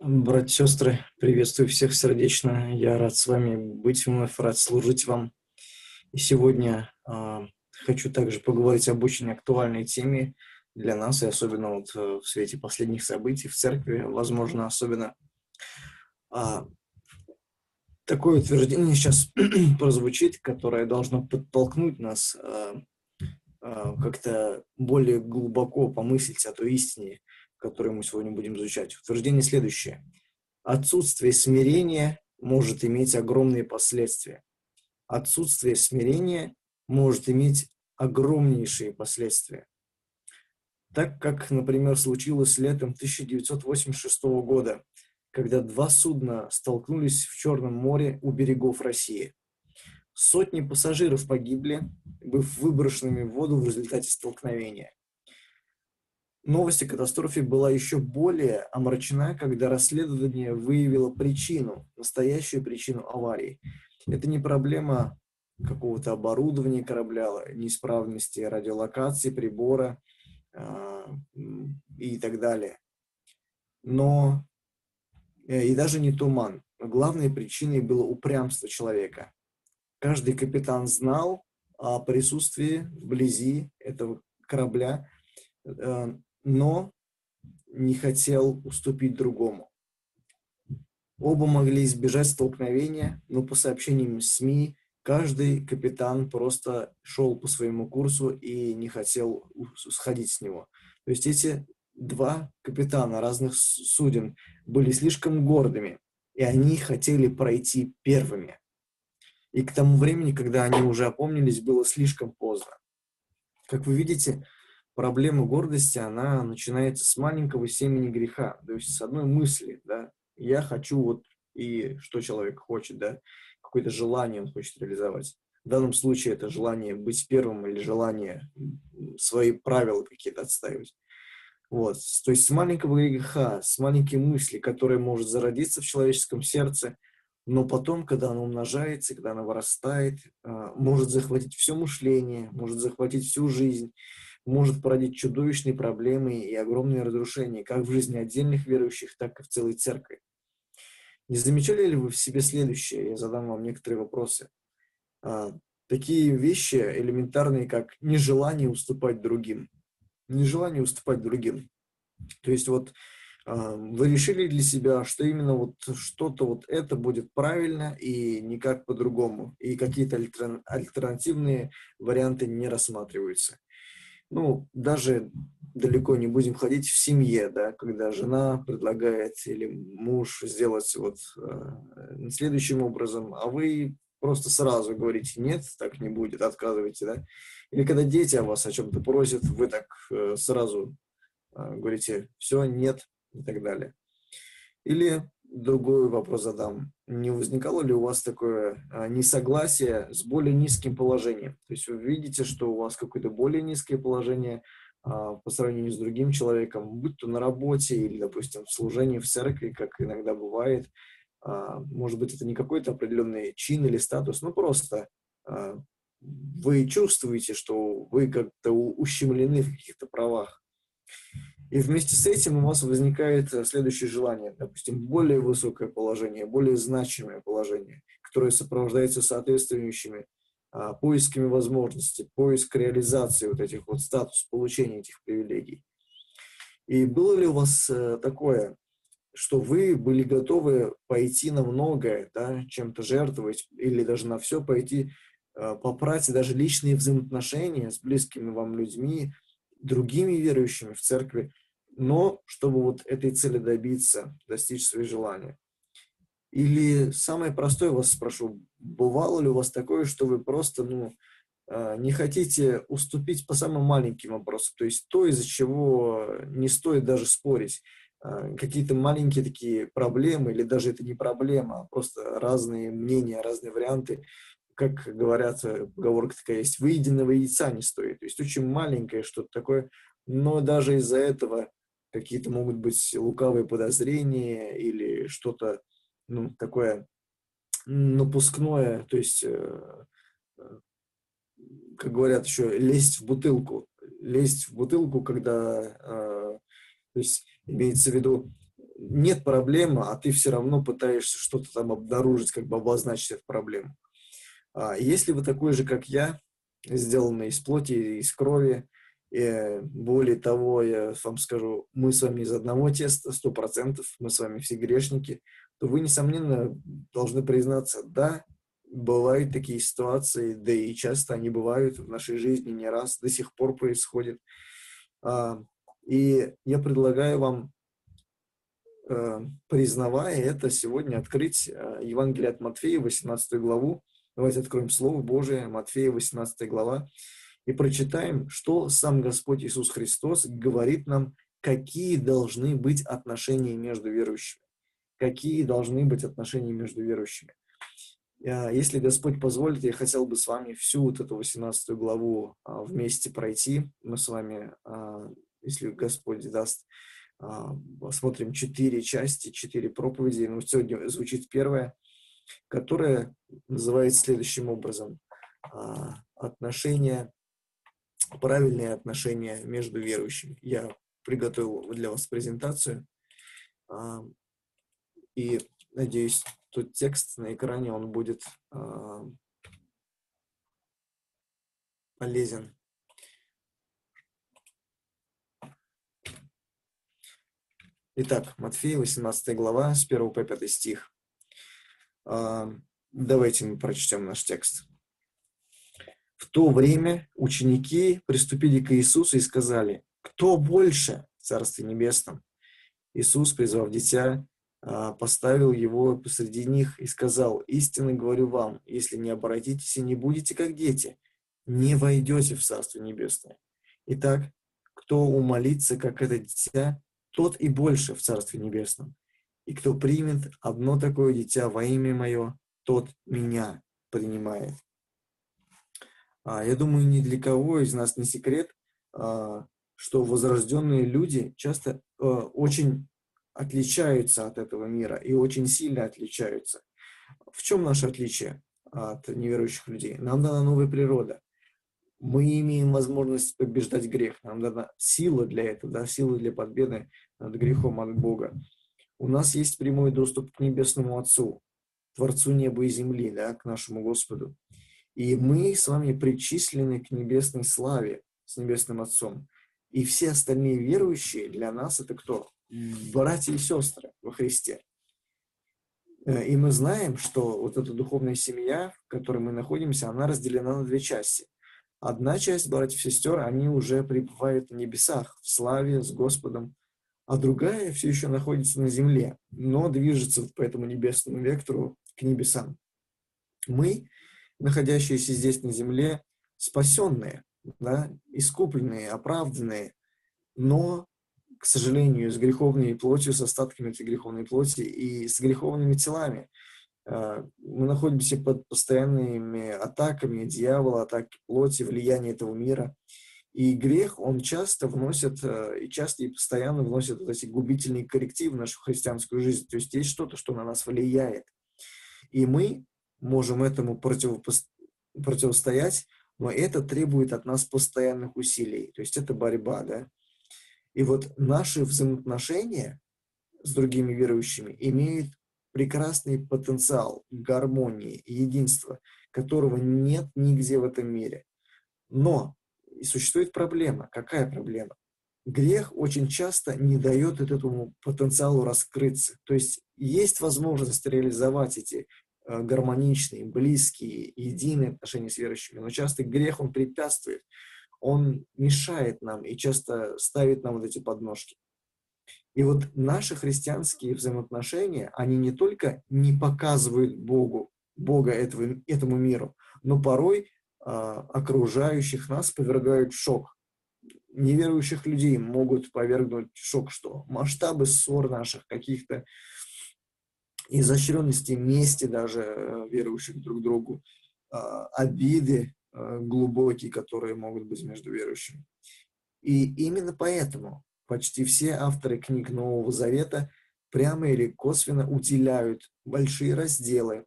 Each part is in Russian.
Братья, сестры, приветствую всех сердечно. Я рад с вами быть вновь, рад служить вам. И сегодня э, хочу также поговорить об очень актуальной теме для нас, и особенно вот э, в свете последних событий в церкви, возможно, особенно э, такое утверждение сейчас прозвучит, которое должно подтолкнуть нас э, э, как-то более глубоко помыслить о той истине, которую мы сегодня будем изучать. Утверждение следующее. Отсутствие смирения может иметь огромные последствия. Отсутствие смирения может иметь огромнейшие последствия. Так как, например, случилось летом 1986 года, когда два судна столкнулись в Черном море у берегов России. Сотни пассажиров погибли, быв выброшенными в воду в результате столкновения. Новость о катастрофе была еще более омрачена, когда расследование выявило причину, настоящую причину аварии. Это не проблема какого-то оборудования корабля, неисправности радиолокации, прибора э, и так далее. Но э, и даже не туман. Главной причиной было упрямство человека. Каждый капитан знал о присутствии вблизи этого корабля, э, но не хотел уступить другому. Оба могли избежать столкновения, но по сообщениям СМИ каждый капитан просто шел по своему курсу и не хотел сходить с него. То есть эти два капитана разных суден были слишком гордыми, и они хотели пройти первыми. И к тому времени, когда они уже опомнились, было слишком поздно. Как вы видите, проблема гордости, она начинается с маленького семени греха, то есть с одной мысли, да, я хочу вот, и что человек хочет, да, какое-то желание он хочет реализовать. В данном случае это желание быть первым или желание свои правила какие-то отстаивать. Вот. То есть с маленького греха, с маленькой мысли, которая может зародиться в человеческом сердце, но потом, когда она умножается, когда она вырастает, а, может захватить все мышление, может захватить всю жизнь может породить чудовищные проблемы и огромные разрушения как в жизни отдельных верующих, так и в целой церкви. Не замечали ли вы в себе следующее? Я задам вам некоторые вопросы. А, такие вещи элементарные, как нежелание уступать другим. Нежелание уступать другим. То есть вот а, вы решили для себя, что именно вот что-то вот это будет правильно и никак по-другому, и какие-то альтернативные варианты не рассматриваются ну, даже далеко не будем ходить в семье, да, когда жена предлагает или муж сделать вот э, следующим образом, а вы просто сразу говорите нет, так не будет, отказываете, да, или когда дети о вас о чем-то просят, вы так э, сразу э, говорите все, нет и так далее. Или другой вопрос задам. Не возникало ли у вас такое а, несогласие с более низким положением? То есть вы видите, что у вас какое-то более низкое положение а, по сравнению с другим человеком, будь то на работе или, допустим, в служении в церкви, как иногда бывает. А, может быть, это не какой-то определенный чин или статус, но просто вы чувствуете, что вы как-то ущемлены в каких-то правах. И вместе с этим у вас возникает э, следующее желание, допустим, более высокое положение, более значимое положение, которое сопровождается соответствующими а, поисками возможностей, поиск реализации вот этих вот статус, получения этих привилегий. И было ли у вас а, такое, что вы были готовы пойти на многое, да, чем-то жертвовать или даже на все пойти, а, попрать даже личные взаимоотношения с близкими вам людьми, другими верующими в церкви, но чтобы вот этой цели добиться, достичь своих желаний. Или самое простое вас спрошу, бывало ли у вас такое, что вы просто, ну, а, не хотите уступить по самым маленьким вопросам, то есть то, из-за чего не стоит даже спорить, а, какие-то маленькие такие проблемы, или даже это не проблема, а просто разные мнения, разные варианты, как говорят, э, поговорка такая есть, выеденного яйца не стоит. То есть очень маленькое что-то такое, но даже из-за этого какие-то могут быть лукавые подозрения или что-то ну, такое напускное, то есть, э, э, как говорят еще, лезть в бутылку. Лезть в бутылку, когда, то есть, имеется в виду, нет проблемы, а ты все равно пытаешься что-то там обнаружить, как бы обозначить эту проблему. А если вы такой же, как я, сделанный из плоти, из крови, и более того, я вам скажу, мы с вами из одного теста, сто процентов, мы с вами все грешники, то вы, несомненно, должны признаться, да, бывают такие ситуации, да и часто они бывают в нашей жизни не раз, до сих пор происходят. А, и я предлагаю вам, э, признавая это, сегодня открыть э, Евангелие от Матфея, 18 главу. Давайте откроем Слово Божие, Матфея, 18 глава, и прочитаем, что сам Господь Иисус Христос говорит нам, какие должны быть отношения между верующими. Какие должны быть отношения между верующими. Если Господь позволит, я хотел бы с вами всю вот эту 18 главу а, вместе пройти. Мы с вами, а, если Господь даст, а, посмотрим четыре части, четыре проповеди. Но сегодня звучит первая, которая называется следующим образом. Отношения, правильные отношения между верующими. Я приготовил для вас презентацию. И надеюсь, тут текст на экране, он будет э, полезен. Итак, Матфея, 18 глава, с 1 по 5 стих. Давайте мы прочтем наш текст. В то время ученики приступили к Иисусу и сказали, «Кто больше в Царстве Небесном?» Иисус, призвав дитя, а, поставил его посреди них и сказал, «Истинно говорю вам, если не обратитесь и не будете как дети, не войдете в Царство Небесное. Итак, кто умолится, как это дитя, тот и больше в Царстве Небесном. И кто примет одно такое дитя во имя Мое, тот меня принимает». А, я думаю, ни для кого из нас не секрет, а, что возрожденные люди часто очень отличаются от этого мира и очень сильно отличаются. В чем наше отличие от неверующих людей? Нам дана новая природа. Мы имеем возможность побеждать грех. Нам дана сила для этого, да, сила для победы над грехом от Бога. У нас есть прямой доступ к Небесному Отцу, Творцу неба и земли, да, к нашему Господу. И мы с вами причислены к небесной славе с Небесным Отцом. И все остальные верующие для нас это кто? братья и сестры во Христе. Э, и мы знаем, что вот эта духовная семья, в которой мы находимся, она разделена на две части. Одна часть братьев и сестер, они уже пребывают на небесах, в славе с Господом, а другая все еще находится на земле, но движется по этому небесному вектору к небесам. Мы, находящиеся здесь на земле, спасенные, да, искупленные, оправданные, но к сожалению, с греховной плотью, с остатками этой греховной плоти и с греховными телами. Э, мы находимся под постоянными атаками дьявола, атаки плоти, влияния этого мира. И грех, он часто вносит, э, и часто и постоянно вносит вот эти губительные коррективы в нашу христианскую жизнь. То есть есть что-то, что на нас влияет. И мы можем этому противопост... противостоять, но это требует от нас постоянных усилий. То есть это борьба, да. И вот наши взаимоотношения с другими верующими имеют прекрасный потенциал гармонии единства, которого нет нигде в этом мире. Но и существует проблема. Какая проблема? Грех очень часто не дает этому потенциалу раскрыться. То есть есть возможность реализовать эти э, гармоничные, близкие, единые отношения с верующими, но часто грех, он препятствует он мешает нам и часто ставит нам вот эти подножки. И вот наши христианские взаимоотношения, они не только не показывают Богу, Бога этого, этому миру, но порой окружающих нас повергают в шок. Неверующих людей могут повергнуть в шок, что масштабы ссор наших, каких-то изощренности мести даже э, верующих друг другу, а, обиды, Э, глубокие, которые могут быть между верующими. И именно поэтому почти все авторы книг Нового Завета прямо или косвенно уделяют большие разделы,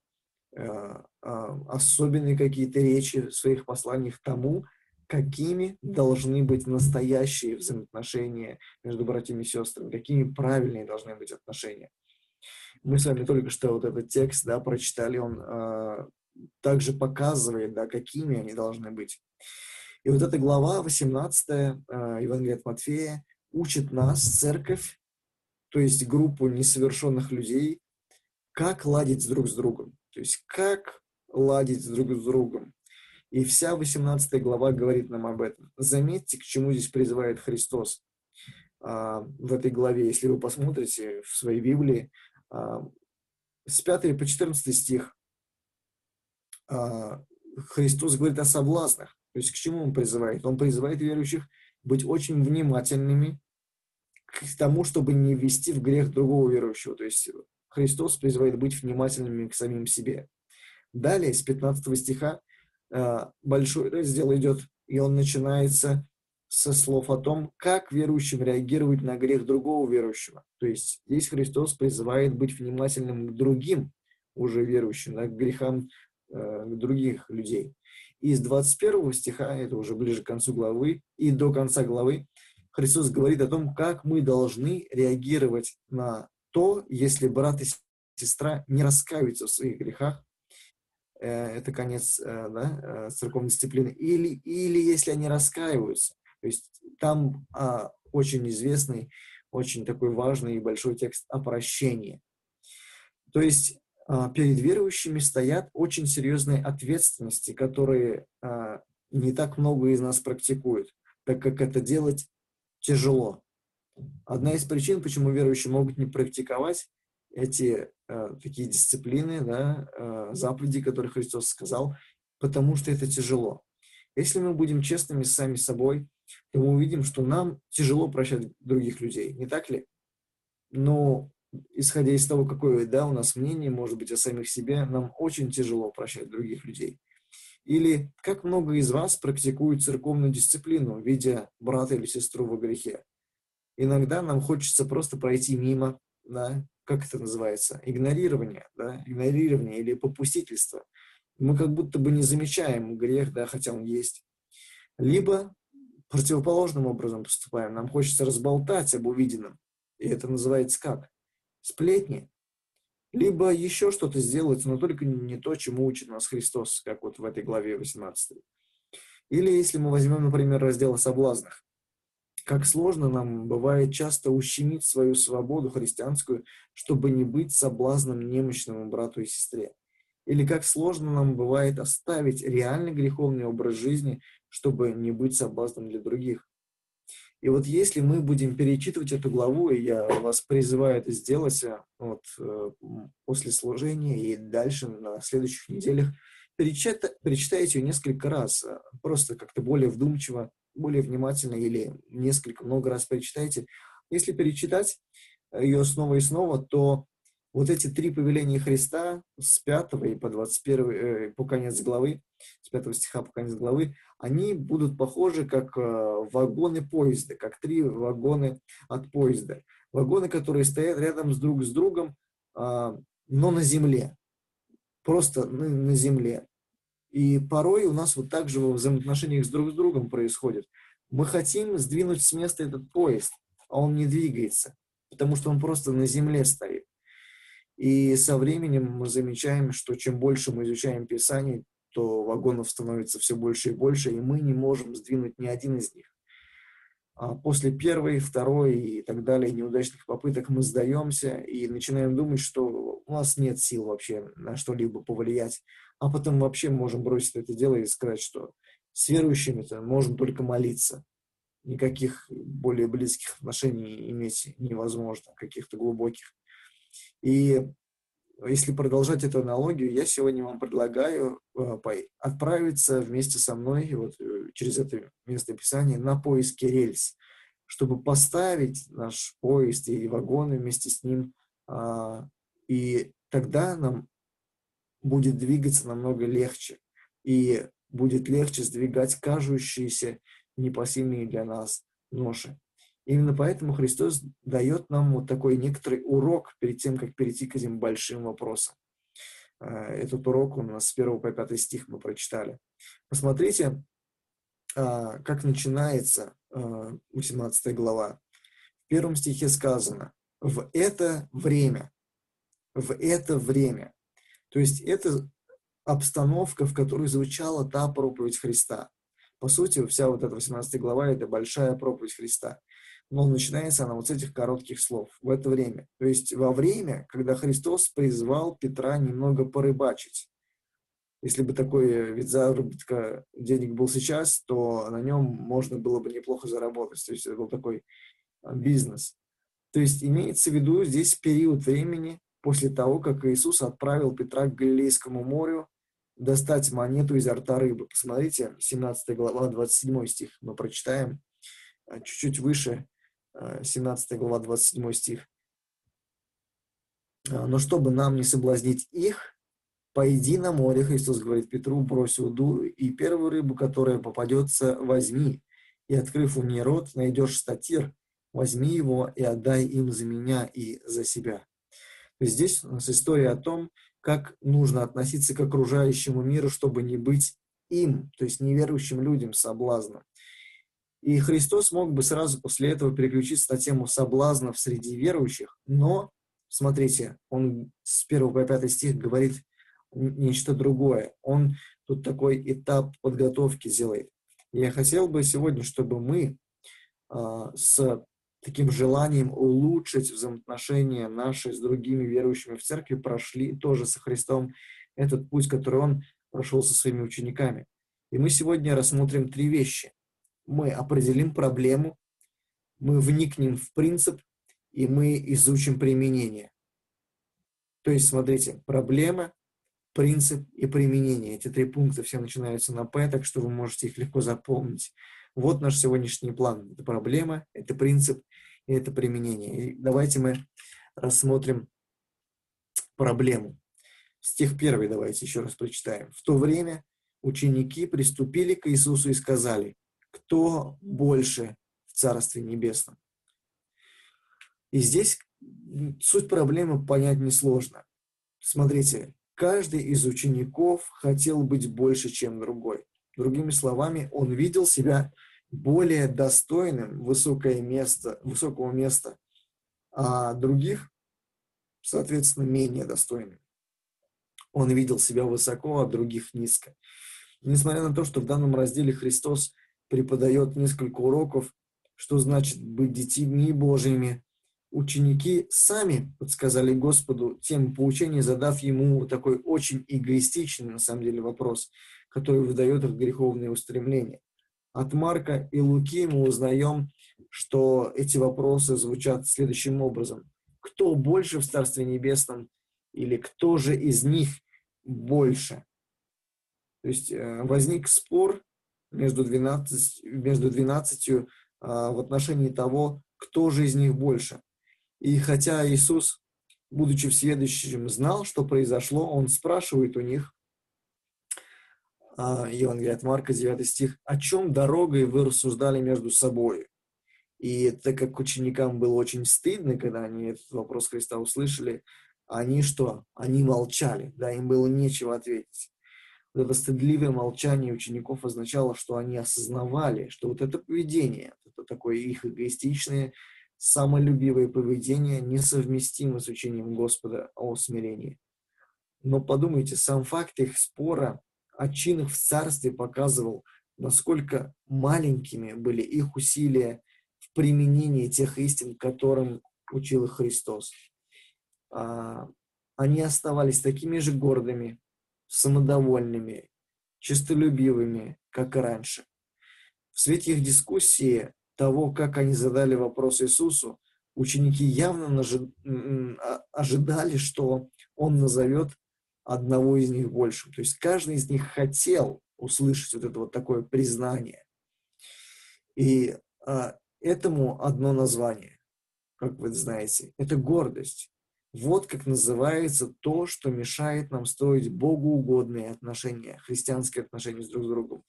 э, а, особенные какие-то речи в своих посланиях тому, какими должны быть настоящие взаимоотношения между братьями и сестрами, какими правильные должны быть отношения. Мы с вами только что вот этот текст да, прочитали, он э, также показывает, да, какими они должны быть. И вот эта глава 18 э, Евангелия от Матфея учит нас, церковь, то есть группу несовершенных людей, как ладить друг с другом. То есть как ладить друг с другом. И вся 18 глава говорит нам об этом. Заметьте, к чему здесь призывает Христос а, в этой главе. Если вы посмотрите в своей Библии, а, с 5 по 14 стих а, Христос говорит о соблазнах. То есть к чему он призывает? Он призывает верующих быть очень внимательными к тому, чтобы не ввести в грех другого верующего. То есть Христос призывает быть внимательными к самим себе. Далее, с 15 стиха, Э, большой раздел идет, и он начинается со слов о том, как верующим реагировать на грех другого верующего. То есть здесь Христос призывает быть внимательным к другим уже верующим, к грехам э, других людей. И с 21 стиха, это уже ближе к концу главы, и до конца главы, Христос говорит о том, как мы должны реагировать на то, если брат и сестра не раскаиваются в своих грехах, это конец э, да, э, церковной дисциплины, или, или если они раскаиваются. То есть там а, очень известный, очень такой важный и большой текст о прощении. То есть а, перед верующими стоят очень серьезные ответственности, которые а, не так много из нас практикуют, так как это делать тяжело. Одна из причин, почему верующие могут не практиковать эти э, такие дисциплины, да, э, заповеди, которые Христос сказал, потому что это тяжело. Если мы будем честными с сами собой, то мы увидим, что нам тяжело прощать других людей, не так ли? Но исходя из того, какое да, у нас мнение, может быть, о самих себе, нам очень тяжело прощать других людей. Или как много из вас практикуют церковную дисциплину, видя брата или сестру во грехе? Иногда нам хочется просто пройти мимо, да, как это называется, игнорирование, да, игнорирование или попустительство. Мы как будто бы не замечаем грех, да, хотя он есть. Либо противоположным образом поступаем. Нам хочется разболтать об увиденном. И это называется как? Сплетни. Либо еще что-то сделать, но только не то, чему учит нас Христос, как вот в этой главе 18. Или если мы возьмем, например, раздел о соблазнах как сложно нам бывает часто ущемить свою свободу христианскую, чтобы не быть соблазном немощному брату и сестре. Или как сложно нам бывает оставить реальный греховный образ жизни, чтобы не быть соблазном для других. И вот если мы будем перечитывать эту главу, и я вас призываю это сделать э, вот, э, после служения и дальше на следующих неделях, перечитайте, перечитайте ее несколько раз, э, просто как-то более вдумчиво, более внимательно или несколько, много раз перечитайте. Если перечитать ее снова и снова, то вот эти три повеления Христа с 5 и по 21, э, по конец главы, с 5 стиха по конец главы, они будут похожи как э, вагоны поезда, как три вагоны от поезда. Вагоны, которые стоят рядом с друг с другом, э, но на земле. Просто на, на земле. И порой у нас вот так же во взаимоотношениях с друг с другом происходит. Мы хотим сдвинуть с места этот поезд, а он не двигается, потому что он просто на земле стоит. И со временем мы замечаем, что чем больше мы изучаем Писание, то вагонов становится все больше и больше, и мы не можем сдвинуть ни один из них. А после первой, второй и так далее неудачных попыток мы сдаемся и начинаем думать, что у нас нет сил вообще на что-либо повлиять, а потом вообще можем бросить это дело и сказать, что с верующими-то можно только молиться. Никаких более близких отношений иметь невозможно, каких-то глубоких. И если продолжать эту аналогию, я сегодня вам предлагаю э, отправиться вместе со мной вот, э, через это место писания на поиски рельс, чтобы поставить наш поезд и вагоны вместе с ним. А, и тогда нам будет двигаться намного легче. И будет легче сдвигать кажущиеся непосильные для нас ноши. Именно поэтому Христос дает нам вот такой некоторый урок перед тем, как перейти к этим большим вопросам. Э, этот урок у нас с 1 по 5 стих мы прочитали. Посмотрите, а, как начинается 18 а, глава. В первом стихе сказано «в это время», «в это время». То есть это обстановка, в которой звучала та проповедь Христа. По сути, вся вот эта 18 глава – это большая проповедь Христа. Но начинается она вот с этих коротких слов в это время. То есть во время, когда Христос призвал Петра немного порыбачить. Если бы такой вид заработка денег был сейчас, то на нем можно было бы неплохо заработать. То есть это был такой а, бизнес. То есть имеется в виду здесь период времени после того, как Иисус отправил Петра к Галилейскому морю достать монету изо рта рыбы. Посмотрите, 17 глава, 27 стих мы прочитаем, а, чуть-чуть выше, 17 а, глава, 27 стих. «Но чтобы нам не соблазнить их, Пойди на море, Христос говорит Петру, брось уду, и первую рыбу, которая попадется, возьми. И, открыв у нее рот, найдешь статир, возьми его и отдай им за меня и за себя. То есть здесь у нас история о том, как нужно относиться к окружающему миру, чтобы не быть им, то есть неверующим людям соблазном. И Христос мог бы сразу после этого переключиться на тему соблазнов среди верующих, но, смотрите, он с 1 по 5 стих говорит, нечто другое. Он тут такой этап подготовки делает. Я хотел бы сегодня, чтобы мы а, с таким желанием улучшить взаимоотношения наши с другими верующими в церкви прошли тоже со Христом этот путь, который он прошел со своими учениками. И мы сегодня рассмотрим три вещи. Мы определим проблему, мы вникнем в принцип, и мы изучим применение. То есть, смотрите, проблема, принцип и применение. Эти три пункта все начинаются на «П», так что вы можете их легко запомнить. Вот наш сегодняшний план. Это проблема, это принцип и это применение. И давайте мы рассмотрим проблему. Стих первый давайте еще раз прочитаем. «В то время ученики приступили к Иисусу и сказали, кто больше в Царстве Небесном?» И здесь суть проблемы понять несложно. Смотрите, Каждый из учеников хотел быть больше, чем другой. Другими словами, он видел себя более достойным высокое место, высокого места, а других, соответственно, менее достойным. Он видел себя высоко, а других низко. несмотря на то, что в данном разделе Христос преподает несколько уроков, что значит быть детьми Божьими, ученики сами подсказали Господу тему поучения, задав ему такой очень эгоистичный, на самом деле, вопрос, который выдает их греховные устремления. От Марка и Луки мы узнаем, что эти вопросы звучат следующим образом. Кто больше в Царстве Небесном или кто же из них больше? То есть э, возник спор между 12, между 12 а, в отношении того, кто же из них больше. И хотя Иисус, будучи всеведущим, знал, что произошло, он спрашивает у них, а, Евангелие от Марка, 9 стих, «О чем дорогой вы рассуждали между собой?» И так как ученикам было очень стыдно, когда они этот вопрос Христа услышали, они что? Они молчали, да, им было нечего ответить. Это стыдливое молчание учеников означало, что они осознавали, что вот это поведение, это такое их эгоистичное самолюбивое поведение несовместимо с учением Господа о смирении. Но подумайте, сам факт их спора о чинах в царстве показывал, насколько маленькими были их усилия в применении тех истин, которым учил их Христос. А, они оставались такими же гордыми, самодовольными, честолюбивыми, как и раньше. В свете их дискуссии того, как они задали вопрос Иисусу, ученики явно а, ожидали, что он назовет одного из них большим. То есть каждый из них хотел услышать вот это вот такое признание. И а, этому одно название, как вы знаете, это гордость. Вот как называется то, что мешает нам строить богоугодные отношения, христианские отношения с друг с другом.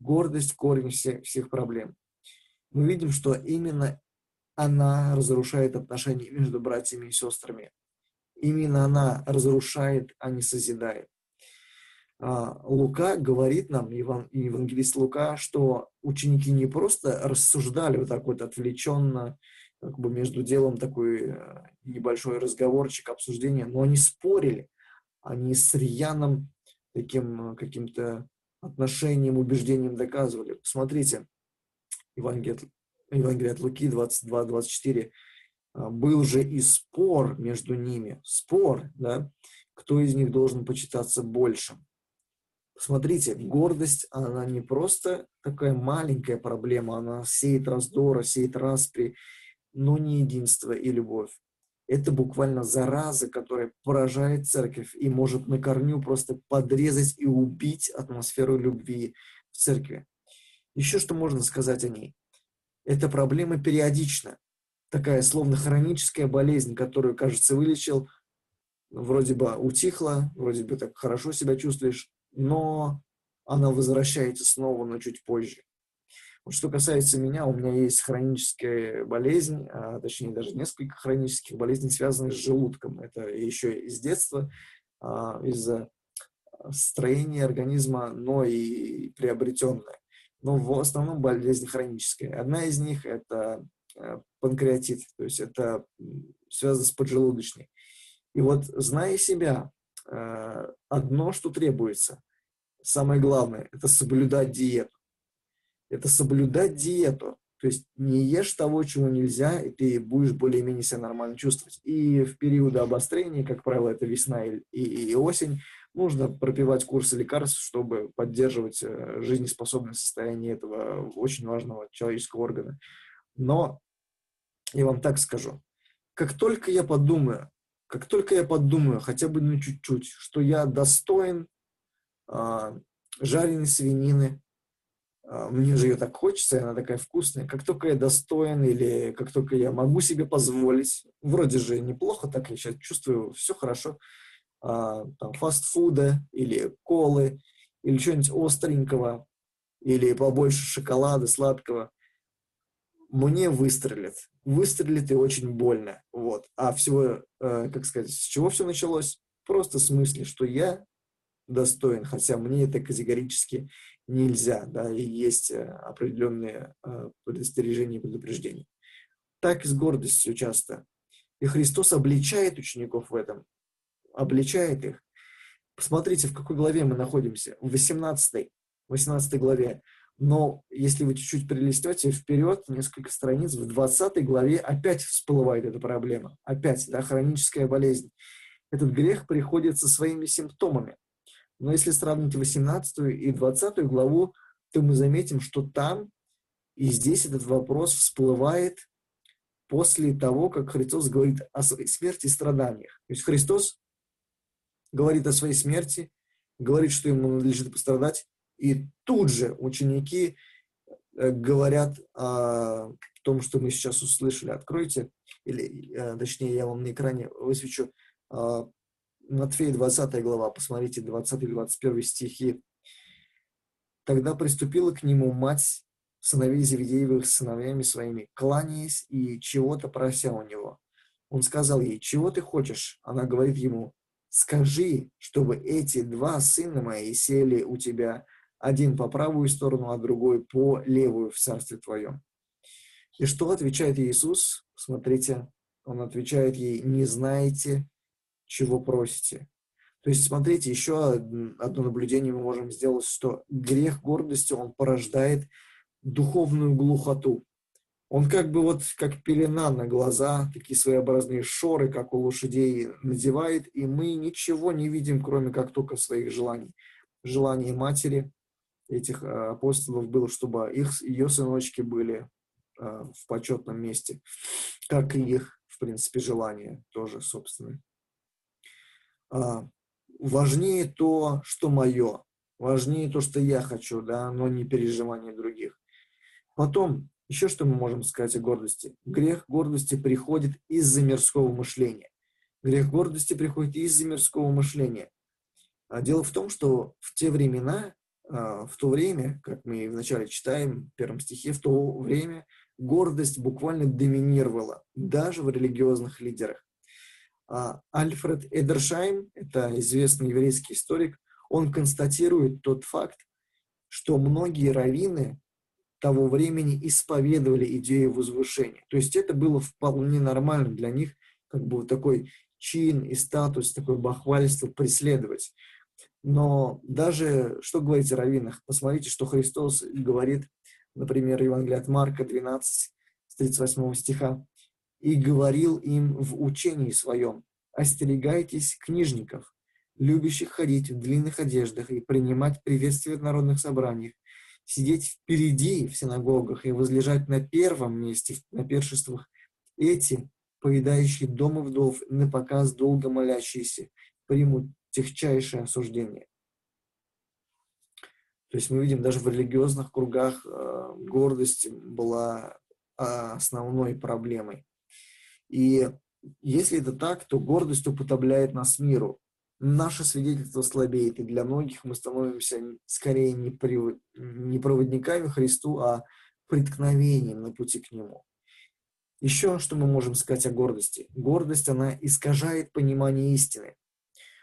Гордость – корень всех, проблем мы видим, что именно она разрушает отношения между братьями и сестрами. Именно она разрушает, а не созидает. а, Лука говорит нам, евангелист Лука, что ученики не просто рассуждали вот так вот отвлеченно, как бы между делом такой э, небольшой разговорчик, обсуждение, но они спорили, они с рьяным таким э, каким-то отношением, убеждением доказывали. Смотрите, Евангелие, Евангелие от Луки 22-24. А, был же и спор между ними. Спор, да, кто из них должен почитаться больше. Смотрите, гордость, она не просто такая маленькая проблема, она сеет раздора, сеет распри, но не единство и любовь. Это буквально зараза, которая поражает церковь и может на корню просто подрезать и убить атмосферу любви в церкви. Еще что можно сказать о ней? Эта проблема периодична. Такая словно хроническая болезнь, которую, кажется, вылечил, вроде бы утихла, вроде бы так хорошо себя чувствуешь, но она возвращается снова, но чуть позже. Что касается меня, у меня есть хроническая болезнь, а, точнее даже несколько хронических болезней, связанных с желудком. Это еще из детства, а, из-за строения организма, но и приобретенное. Но в основном болезнь хроническая. Одна из них – это э, панкреатит, то есть это связано с поджелудочной. И вот, зная себя, Э, одно, что требуется, самое главное, это соблюдать диету. Это соблюдать диету. То есть не ешь того, чего нельзя, и ты будешь более-менее себя нормально чувствовать. И в периоды обострения, как правило, это весна и, и, и осень, нужно пропивать курсы лекарств, чтобы поддерживать э, жизнеспособное состояние этого очень важного человеческого органа. Но я вам так скажу, как только я подумаю, как только я подумаю, хотя бы на чуть-чуть, что я достоин а, жареной свинины, мне же ее так хочется, она такая вкусная, как только я достоин или как только я могу себе позволить, вроде же неплохо, так я сейчас чувствую, все хорошо, а, там, фастфуда или колы, или чего-нибудь остренького, или побольше шоколада сладкого, мне выстрелит. Выстрелит и очень больно. Вот. А всего, э, как сказать, с чего все началось? Просто в смысле, что я достоин, хотя мне это категорически нельзя, да, и есть э, определенные э, предостережения и предупреждения. Так и с гордостью часто. И Христос обличает учеников в этом, обличает их. Посмотрите, в какой главе мы находимся. В 18, 18 главе. Но если вы чуть-чуть перелистете вперед, несколько страниц, в 20 главе опять всплывает эта проблема. Опять, да, хроническая болезнь. Этот грех приходит со своими симптомами. Но если сравнить 18 и 20 главу, то мы заметим, что там и здесь этот вопрос всплывает после того, как Христос говорит о своей смерти и страданиях. То есть Христос говорит о своей смерти, говорит, что ему надлежит пострадать, и тут же ученики э, говорят о том, что мы сейчас услышали. Откройте, или э, точнее я вам на экране высвечу а, Матфея 20 глава, посмотрите 20-21 стихи. Тогда приступила к нему мать сыновей Зеведеевых с сыновьями своими, кланяясь и чего-то прося у него. Он сказал ей, чего ты хочешь? Она говорит ему, скажи, чтобы эти два сына мои сели у тебя один по правую сторону, а другой по левую в Царстве Твоем. И что отвечает Иисус? Смотрите, Он отвечает ей, не знаете, чего просите. То есть, смотрите, еще одно наблюдение мы можем сделать, что грех гордости, он порождает духовную глухоту. Он как бы вот как пелена на глаза, такие своеобразные шоры, как у лошадей, надевает, и мы ничего не видим, кроме как только своих желаний. Желания матери, этих э, апостолов было, чтобы их, ее сыночки были э, в почетном месте, как и их, в принципе, желания тоже собственные. А, важнее то, что мое, важнее то, что я хочу, да, но не переживание других. Потом, еще что мы можем сказать о гордости? Грех гордости приходит из-за мирского мышления. Грех гордости приходит из-за мирского мышления. А дело в том, что в те времена а, в то время, как мы вначале читаем в первом стихе, в то время гордость буквально доминировала даже в религиозных лидерах. А, Альфред Эдершайм, это известный еврейский историк, Он констатирует тот факт, что многие раввины того времени исповедовали идею возвышения. То есть это было вполне нормально для них, как бы вот такой чин и статус, такое бахвальство преследовать. Но даже, что говорить о раввинах? Посмотрите, что Христос говорит, например, Евангелие от Марка 12, с 38 стиха. «И говорил им в учении своем, остерегайтесь книжников, любящих ходить в длинных одеждах и принимать приветствия в народных собраниях, сидеть впереди в синагогах и возлежать на первом месте на першествах. Эти, поедающие дома вдов, на показ долго молящиеся, примут техчайшее осуждение. То есть мы видим, даже в религиозных кругах э, гордость была основной проблемой. И если это так, то гордость уподобляет нас миру. Наше свидетельство слабеет, и для многих мы становимся скорее не, при, не проводниками Христу, а преткновением на пути к Нему. Еще что мы можем сказать о гордости? Гордость, она искажает понимание истины.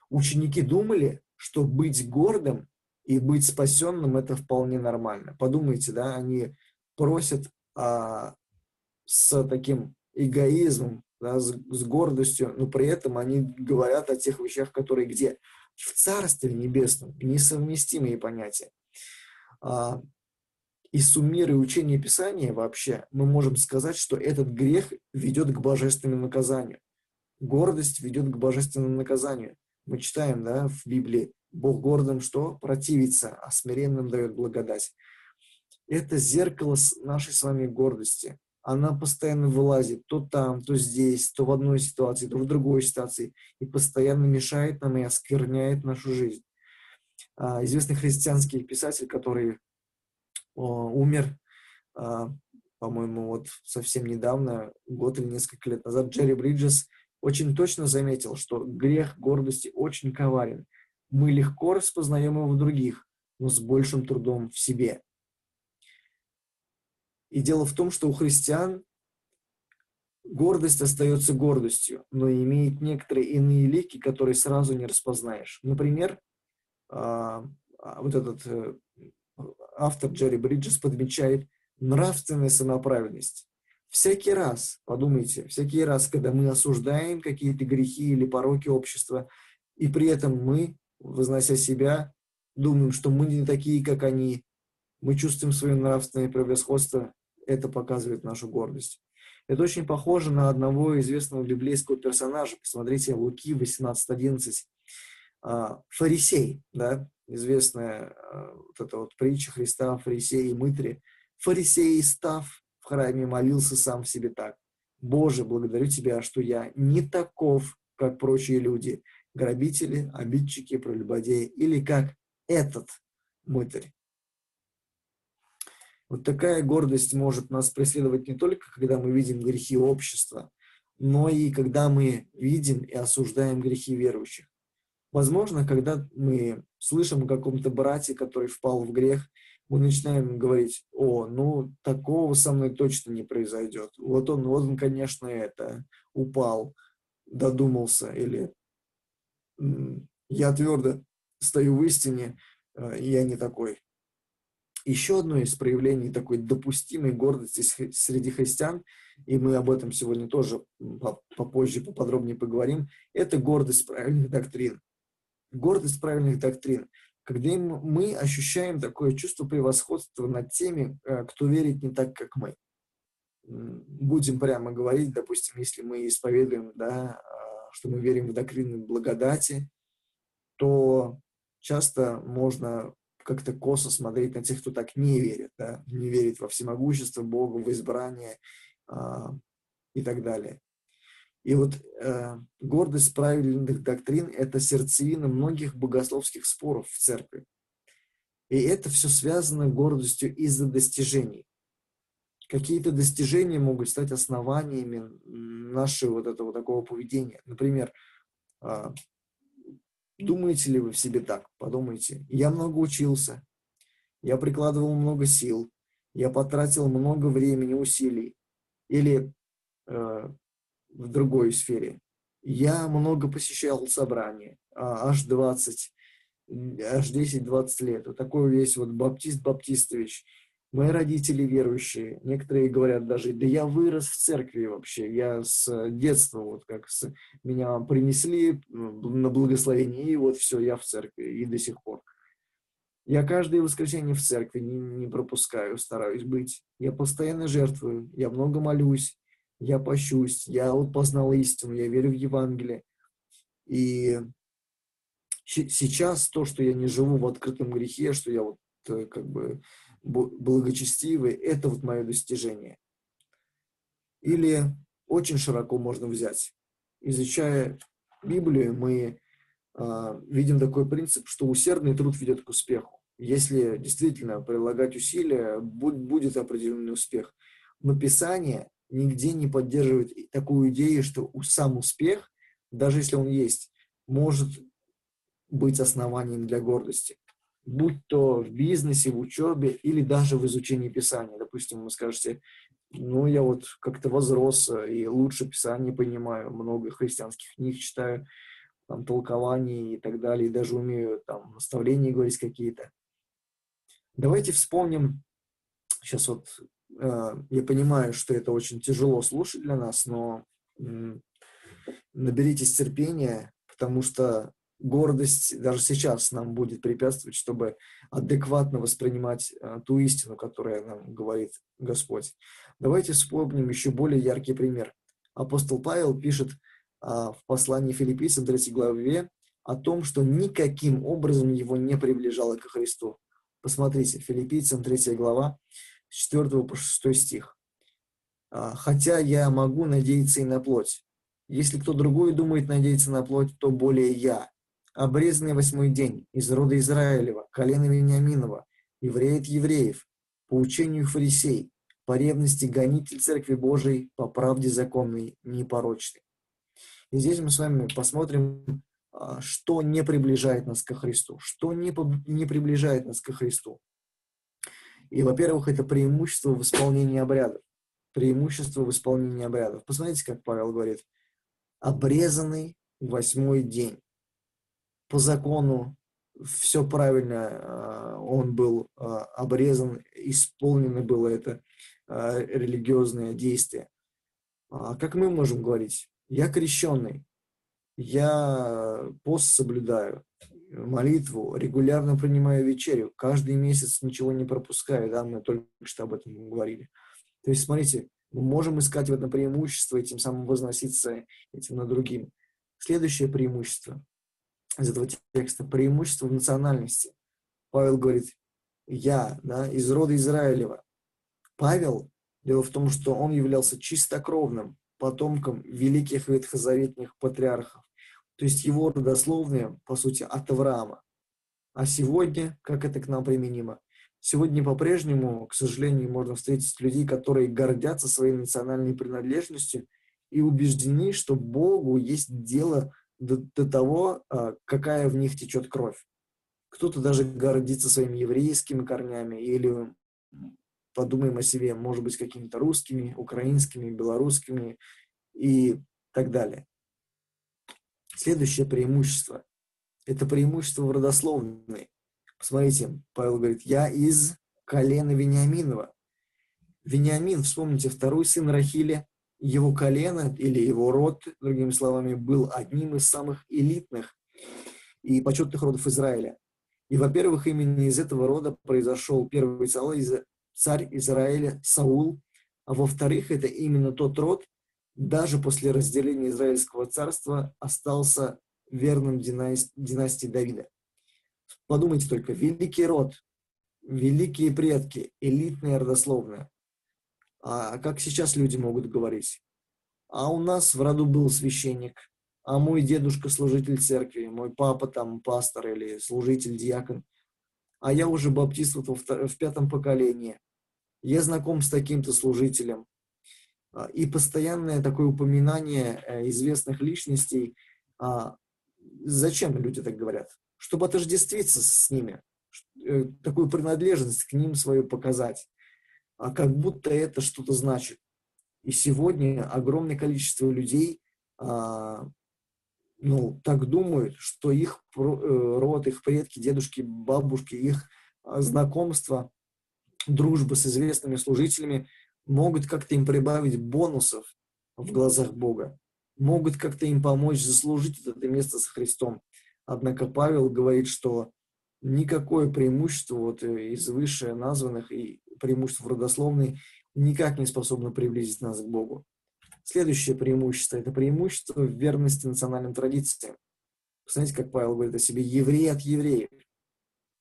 Ученики думали, что быть гордым и быть спасенным – это вполне нормально. Подумайте, да, они просят а, с таким эгоизмом, да, с, с гордостью, но при этом они говорят о тех вещах, которые где? В Царстве Небесном, несовместимые понятия. А, и суммируя учение Писания вообще, мы можем сказать, что этот грех ведет к божественному наказанию. Гордость ведет к божественному наказанию. Мы читаем да, в Библии, Бог гордым что? Противится, а смиренным дает благодать. Это зеркало нашей с вами гордости она постоянно вылазит то там, то здесь, то в одной ситуации, то в другой ситуации, и постоянно мешает нам и оскверняет нашу жизнь. А, известный христианский писатель, который умер, а, по-моему, вот совсем недавно, год или несколько лет назад, Джерри Бриджес очень точно заметил, что грех гордости очень коварен. Мы легко распознаем его в других, но с большим трудом в себе. И дело в том, что у христиан гордость остается гордостью, но имеет некоторые иные лики, которые сразу не распознаешь. Например, а, а, вот этот э, автор Джерри Бриджес подмечает нравственная самоправедность. Всякий раз, подумайте, всякий раз, когда мы осуждаем какие-то грехи или пороки общества, и при этом мы, вознося себя, думаем, что мы не такие, как они, мы чувствуем свое нравственное превосходство, это показывает нашу гордость. Это очень похоже на одного известного библейского персонажа. Посмотрите, Луки 18.11. А, фарисей, да, известная а, вот эта вот притча Христа, фарисей и мытре. Фарисей, став в храме, молился сам в себе так. «Боже, благодарю Тебя, что я не таков, как прочие люди, грабители, обидчики, прелюбодеи, или как этот мытарь. Вот такая гордость может нас преследовать не только, когда мы видим грехи общества, но и когда мы видим и осуждаем грехи верующих. Возможно, когда мы слышим о каком-то брате, который впал в грех, мы начинаем говорить, о, ну, такого со мной точно не произойдет. Вот он, вот он, конечно, это, упал, додумался, или я твердо стою в истине, э, я не такой. Еще одно из проявлений такой допустимой гордости среди христиан, и мы об этом сегодня тоже попозже поподробнее поговорим, это гордость правильных доктрин. Гордость правильных доктрин. Когда мы ощущаем такое чувство превосходства над теми, э, кто верит не так, как мы. Будем прямо говорить, допустим, если мы исповедуем, да, а, что мы верим в доктрины благодати, то часто можно как-то косо смотреть на тех, кто так не верит, да, не верит во всемогущество Бога, в избрание а, и так далее. И вот э, гордость правильных доктрин – это сердцевина многих богословских споров в церкви. И это все связано гордостью из-за достижений. Какие-то достижения могут стать основаниями нашего вот этого такого поведения. Например, э, Думаете ли вы в себе так? Подумайте. Я много учился, я прикладывал много сил, я потратил много времени, усилий. Или э, в другой сфере. Я много посещал собрания, аж 20. аж 10-20 лет. Вот такой весь вот Баптист Баптистович. Мои родители верующие. Некоторые говорят даже, да я вырос в церкви вообще. Я с детства, вот как с, меня принесли на благословение, и вот все, я в церкви, и до сих пор. Я каждое воскресенье в церкви не, не пропускаю, стараюсь быть. Я постоянно жертвую, я много молюсь, я пощусь, я вот познал истину, я верю в Евангелие. И сейчас то, что я не живу в открытом грехе, что я вот э, как бы благочестивый, это вот мое достижение. Или очень широко можно взять. Изучая Библию, мы э, видим такой принцип, что усердный труд ведет к успеху. Если действительно прилагать усилия, будет определенный успех. Но Писание нигде не поддерживает такую идею, что сам успех, даже если он есть, может быть основанием для гордости. Будь то в бизнесе, в учебе или даже в изучении Писания. Допустим, вы скажете, ну, я вот как-то возрос и лучше Писание понимаю, много христианских книг читаю, там, толкований и так далее, и даже умею там наставления говорить какие-то. Давайте вспомним, сейчас вот э, я понимаю, что это очень тяжело слушать для нас, но э, наберитесь терпения, потому что гордость даже сейчас нам будет препятствовать, чтобы адекватно воспринимать а, ту истину, которая нам говорит Господь. Давайте вспомним еще более яркий пример. Апостол Павел пишет а, в послании филиппийцам 3 главе о том, что никаким образом его не приближало к Христу. Посмотрите, филиппийцам 3 глава, с 4 по 6 стих. «А, «Хотя я могу надеяться и на плоть. Если кто другой думает надеяться на плоть, то более я, обрезанный восьмой день, из рода Израилева, колена Вениаминова, евреев евреев, по учению фарисей, по ревности гонитель Церкви Божией, по правде законной, непорочной. И здесь мы с вами посмотрим, а, что не приближает нас ко Христу, что не, не приближает нас ко Христу. И, во-первых, это преимущество в исполнении обрядов. Преимущество в исполнении обрядов. Посмотрите, как Павел говорит. Обрезанный восьмой день по закону все правильно, а, он был а, обрезан, исполнено было это а, религиозное действие. Как мы можем говорить? Я крещенный, я пост соблюдаю, молитву, регулярно принимаю вечерю, каждый месяц ничего не пропускаю, да, мы только что об этом говорили. То есть, смотрите, мы можем искать в этом преимущество и тем самым возноситься этим на другим. Следующее преимущество – из этого текста преимущество в национальности. Павел говорит, я, да, из рода Израилева. Павел, дело в том, что он являлся чистокровным потомком великих ветхозаветных патриархов. То есть его родословные, по сути, от Авраама. А сегодня, как это к нам применимо? Сегодня по-прежнему, к сожалению, можно встретить людей, которые гордятся своей национальной принадлежностью и убеждены, что Богу есть дело до, до того, а, какая в них течет кровь. Кто-то даже гордится своими еврейскими корнями или подумаем о себе, может быть, какими-то русскими, украинскими, белорусскими и так далее. Следующее преимущество – это преимущество в родословной. Посмотрите, Павел говорит, я из колена Вениаминова. Вениамин, вспомните, второй сын Рахили, его колено или его род, другими словами, был одним из самых элитных и почетных родов Израиля. И, во-первых, именно из этого рода произошел первый царь Израиля Саул, а во-вторых, это именно тот род, даже после разделения Израильского царства, остался верным династии Давида. Подумайте только, великий род, великие предки, элитная родословная. А как сейчас люди могут говорить? А у нас в роду был священник, а мой дедушка служитель церкви, мой папа там пастор или служитель, диакон, а я уже баптист вот в пятом поколении. Я знаком с таким-то служителем. А, и постоянное такое упоминание э, известных личностей. А, зачем люди так говорят? Чтобы отождествиться с ними, э, такую принадлежность к ним свою показать а как будто это что-то значит. И сегодня огромное количество людей а, ну, так думают, что их э, род, их предки, дедушки, бабушки, их а, знакомства, дружба с известными служителями могут как-то им прибавить бонусов в глазах Бога, могут как-то им помочь заслужить это место с Христом. Однако Павел говорит, что никакое преимущество вот из выше названных и преимуществ родословной никак не способно приблизить нас к Богу. Следующее преимущество – это преимущество в верности национальным традициям. Посмотрите, как Павел говорит о себе, еврей от евреев.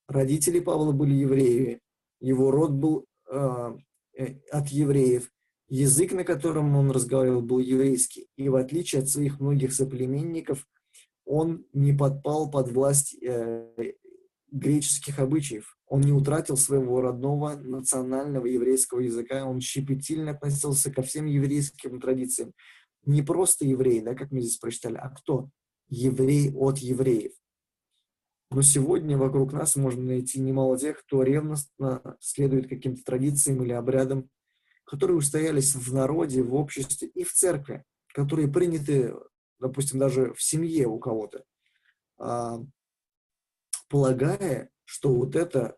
Родители Павла были евреи, его род был а, э, от евреев, язык, на котором он разговаривал, был еврейский. И в отличие от своих многих соплеменников, он не подпал под власть э, греческих обычаев. Он не утратил своего родного национального еврейского языка, он щепетильно относился ко всем еврейским традициям. Не просто еврей, да, как мы здесь прочитали, а кто? Еврей от евреев. Но сегодня вокруг нас можно найти немало тех, кто ревностно следует каким-то традициям или обрядам, которые устоялись в народе, в обществе и в церкви, которые приняты, допустим, даже в семье у кого-то. Полагая, что вот эта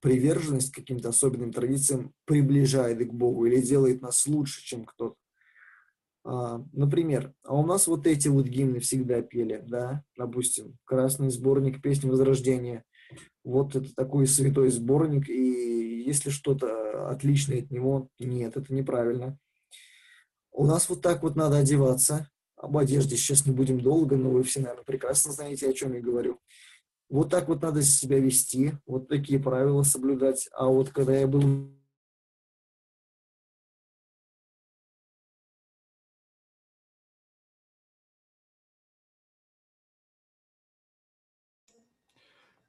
приверженность каким-то особенным традициям приближает к Богу или делает нас лучше, чем кто-то. А, например, а у нас вот эти вот гимны всегда пели, да, допустим, красный сборник песни Возрождения. Вот это такой святой сборник, и если что-то отличное от него, нет, это неправильно. У нас вот так вот надо одеваться. Об одежде сейчас не будем долго, но вы все, наверное, прекрасно знаете, о чем я говорю. Вот так вот надо себя вести, вот такие правила соблюдать. А вот когда я был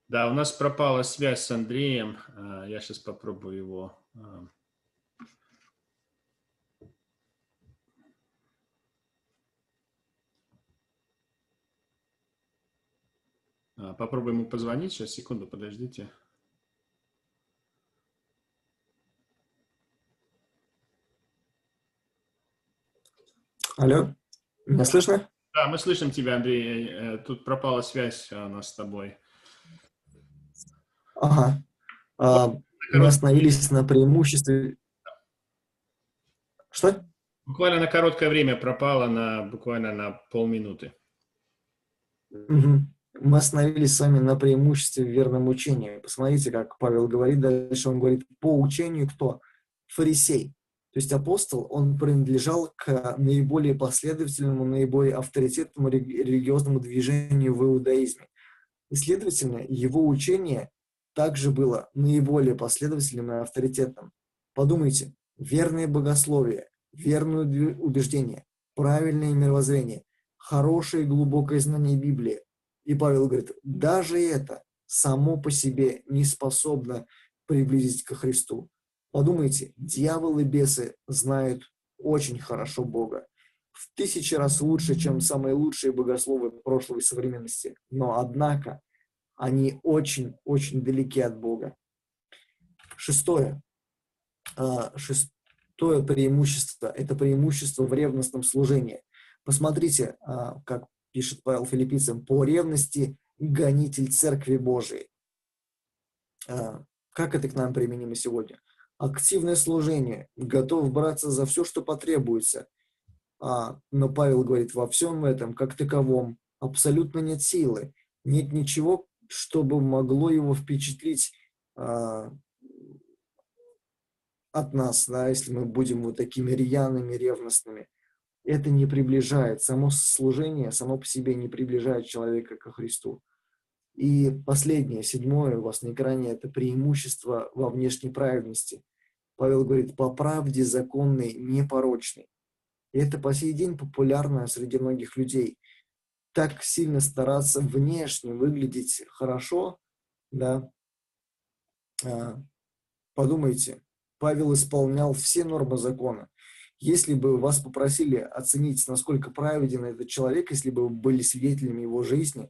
Да, у нас пропала связь с Андреем. А, я сейчас попробую его попробуем ему позвонить. Сейчас, секунду, подождите. Алло, меня слышно? Да, мы слышим тебя, Андрей. Э, тут пропала связь у нас с тобой. Ага. А, мы остановились на преимуществе. Что? Буквально на короткое время пропала, на буквально на полминуты. Угу мы остановились с вами на преимуществе в верном учении. Посмотрите, как Павел говорит дальше. Он говорит, по учению кто? Фарисей. То есть апостол, он принадлежал к наиболее последовательному, наиболее авторитетному религиозному движению в иудаизме. И, следовательно, его учение также было наиболее последовательным и авторитетным. Подумайте, верное богословие, верное убеждение, правильное мировоззрение, хорошее и глубокое знание Библии, и Павел говорит, даже это само по себе не способно приблизить ко Христу. Подумайте, дьявол и бесы знают очень хорошо Бога. В тысячи раз лучше, чем самые лучшие богословы прошлой современности. Но, однако, они очень-очень далеки от Бога. Шестое. А, шестое преимущество – это преимущество в ревностном служении. Посмотрите, а, как пишет Павел Филиппийцам, по ревности гонитель Церкви Божией. А, как это к нам применимо сегодня? Активное служение, готов браться за все, что потребуется. А, но Павел говорит, во всем этом, как таковом, абсолютно нет силы, нет ничего, чтобы могло его впечатлить а, от нас, да, если мы будем вот такими рьяными, ревностными это не приближает, само служение само по себе не приближает человека ко Христу. И последнее, седьмое у вас на экране, это преимущество во внешней праведности. Павел говорит, по правде законной, непорочной. И это по сей день популярно среди многих людей. Так сильно стараться внешне выглядеть хорошо, да, а, подумайте, Павел исполнял все нормы закона. Если бы вас попросили оценить, насколько праведен этот человек, если бы вы были свидетелями его жизни,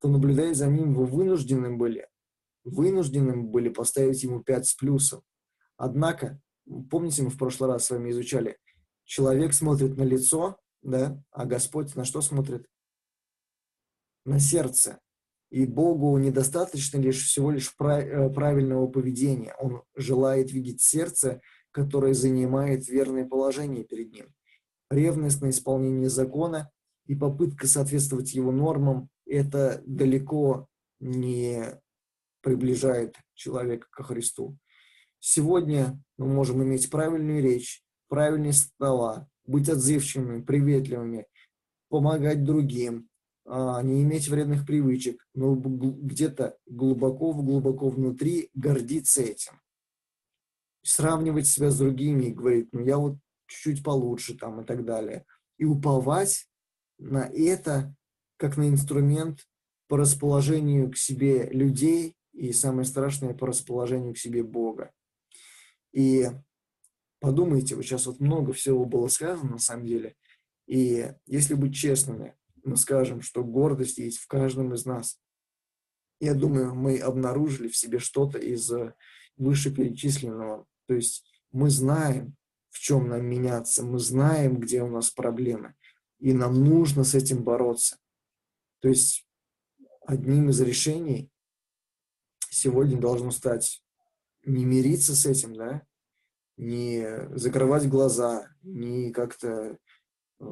то, наблюдая за ним, вы вынуждены были, вынуждены были поставить ему 5 с плюсом. Однако, помните, мы в прошлый раз с вами изучали, человек смотрит на лицо, да, а Господь на что смотрит? на сердце. И Богу недостаточно лишь всего лишь э, правильного поведения. Он желает видеть сердце, которое занимает верное положение перед ним. Ревность на исполнение закона и попытка соответствовать его нормам – это далеко не приближает человека ко Христу. Сегодня мы можем иметь правильную речь, правильные слова, быть отзывчивыми, приветливыми, помогать другим, а, не иметь вредных привычек, но где-то глубоко-глубоко внутри гордиться этим. Сравнивать себя с другими и говорить, ну я вот чуть-чуть получше там и так далее. И уповать на это как на инструмент по расположению к себе людей и самое страшное по расположению к себе Бога. И подумайте, вот сейчас вот много всего было сказано на самом деле, и если быть честными, мы скажем, что гордость есть в каждом из нас. Я думаю, мы обнаружили в себе что-то из вышеперечисленного. То есть мы знаем, в чем нам меняться, мы знаем, где у нас проблемы, и нам нужно с этим бороться. То есть одним из решений сегодня должно стать не мириться с этим, да, не закрывать глаза, не как-то э,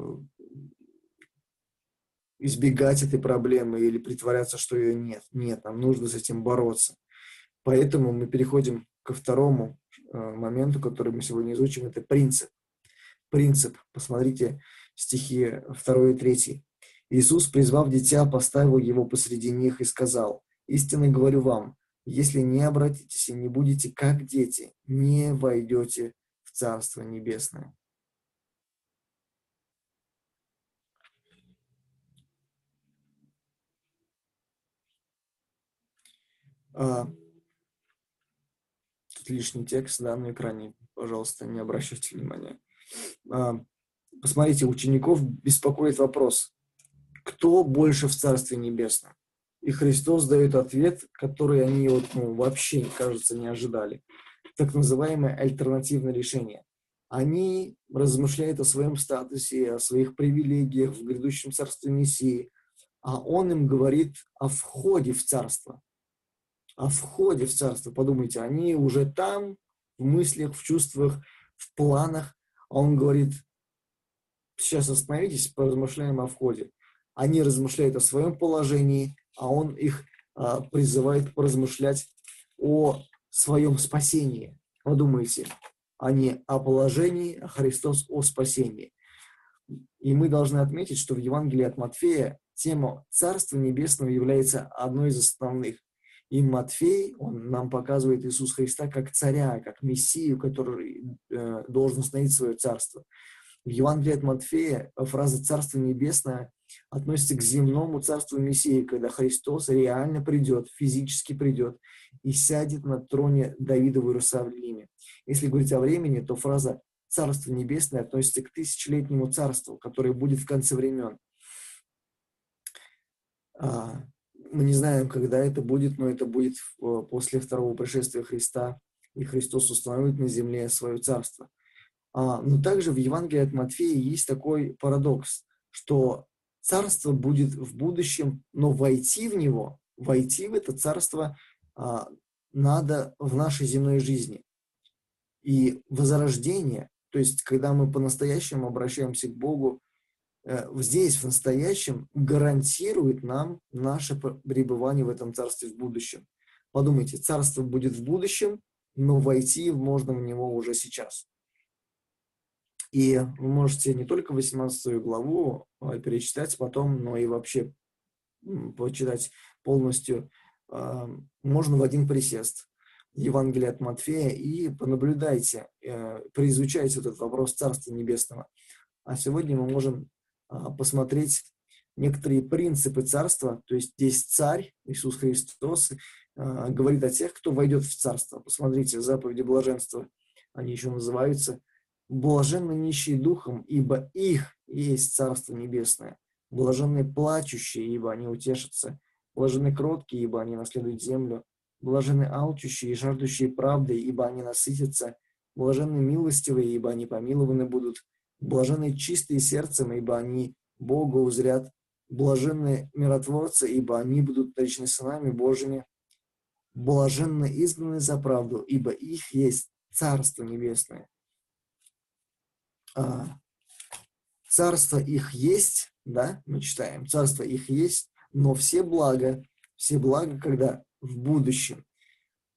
избегать этой проблемы или притворяться, что ее нет. Нет, нам нужно с этим бороться. Поэтому мы переходим ко второму моменту, который мы сегодня изучим, это принцип. Принцип. Посмотрите стихи 2 и 3. Иисус, призвав дитя, поставил его посреди них и сказал, «Истинно говорю вам, если не обратитесь и не будете как дети, не войдете в Царство Небесное». Тут лишний текст да, на экране, пожалуйста, не обращайте внимания. А, посмотрите, учеников беспокоит вопрос, кто больше в Царстве Небесном? И Христос дает ответ, который они вот, ну, вообще, кажется, не ожидали. Так называемое альтернативное решение. Они размышляют о своем статусе, о своих привилегиях в грядущем Царстве Мессии, а Он им говорит о входе в Царство о входе в царство. Подумайте, они уже там, в мыслях, в чувствах, в планах. А он говорит, сейчас остановитесь, поразмышляем о входе. Они размышляют о своем положении, а он их а, призывает поразмышлять о своем спасении. Подумайте, не о положении, а Христос о спасении. И мы должны отметить, что в Евангелии от Матфея тема Царства Небесного является одной из основных. И Матфей, он нам показывает Иисуса Христа как царя, как Мессию, который э, должен установить свое царство. В Евангелии от Матфея фраза «Царство небесное» относится к земному царству Мессии, когда Христос реально придет, физически придет и сядет на троне Давида в Иерусалиме. Если говорить о времени, то фраза «Царство небесное» относится к тысячелетнему царству, которое будет в конце времен. Мы не знаем, когда это будет, но это будет э, после второго пришествия Христа, и Христос установит на земле свое царство. А, но также в Евангелии от Матфея есть такой парадокс, что царство будет в будущем, но войти в него, войти в это царство а, надо в нашей земной жизни. И возрождение, то есть когда мы по-настоящему обращаемся к Богу, здесь, в настоящем, гарантирует нам наше пребывание в этом царстве в будущем. Подумайте, царство будет в будущем, но войти можно в него уже сейчас. И вы можете не только 18 главу а, перечитать потом, но и вообще почитать полностью. А, можно в один присест. Евангелие от Матфея и понаблюдайте, э, произучайте этот вопрос Царства Небесного. А сегодня мы можем посмотреть некоторые принципы царства, то есть здесь царь Иисус Христос а, говорит о тех, кто войдет в царство. Посмотрите, заповеди блаженства, они еще называются «блаженны нищие духом, ибо их есть Царство Небесное, блаженны плачущие, ибо они утешатся, блаженны кроткие, ибо они наследуют землю, блаженны алчущие и жаждущие правды, ибо они насытятся, блаженны милостивые, ибо они помилованы будут, Блаженны чистые сердцем, ибо они Бога узрят. Блаженны миротворцы, ибо они будут наречены сынами Божьими. Блаженны изгнаны за правду, ибо их есть Царство Небесное. А, царство их есть, да, мы читаем, царство их есть, но все блага, все блага, когда в будущем.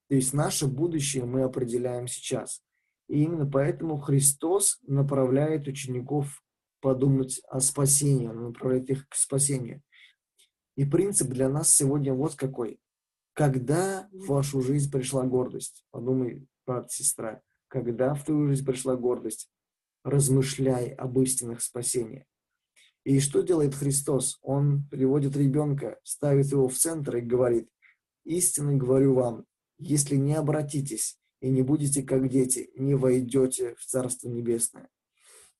То есть наше будущее мы определяем сейчас. И именно поэтому Христос направляет учеников подумать о спасении, он направляет их к спасению. И принцип для нас сегодня вот какой. Когда в вашу жизнь пришла гордость, подумай, брат, сестра, когда в твою жизнь пришла гордость, размышляй об истинах спасения. И что делает Христос? Он приводит ребенка, ставит его в центр и говорит, истинно говорю вам, если не обратитесь и не будете как дети, не войдете в Царство Небесное.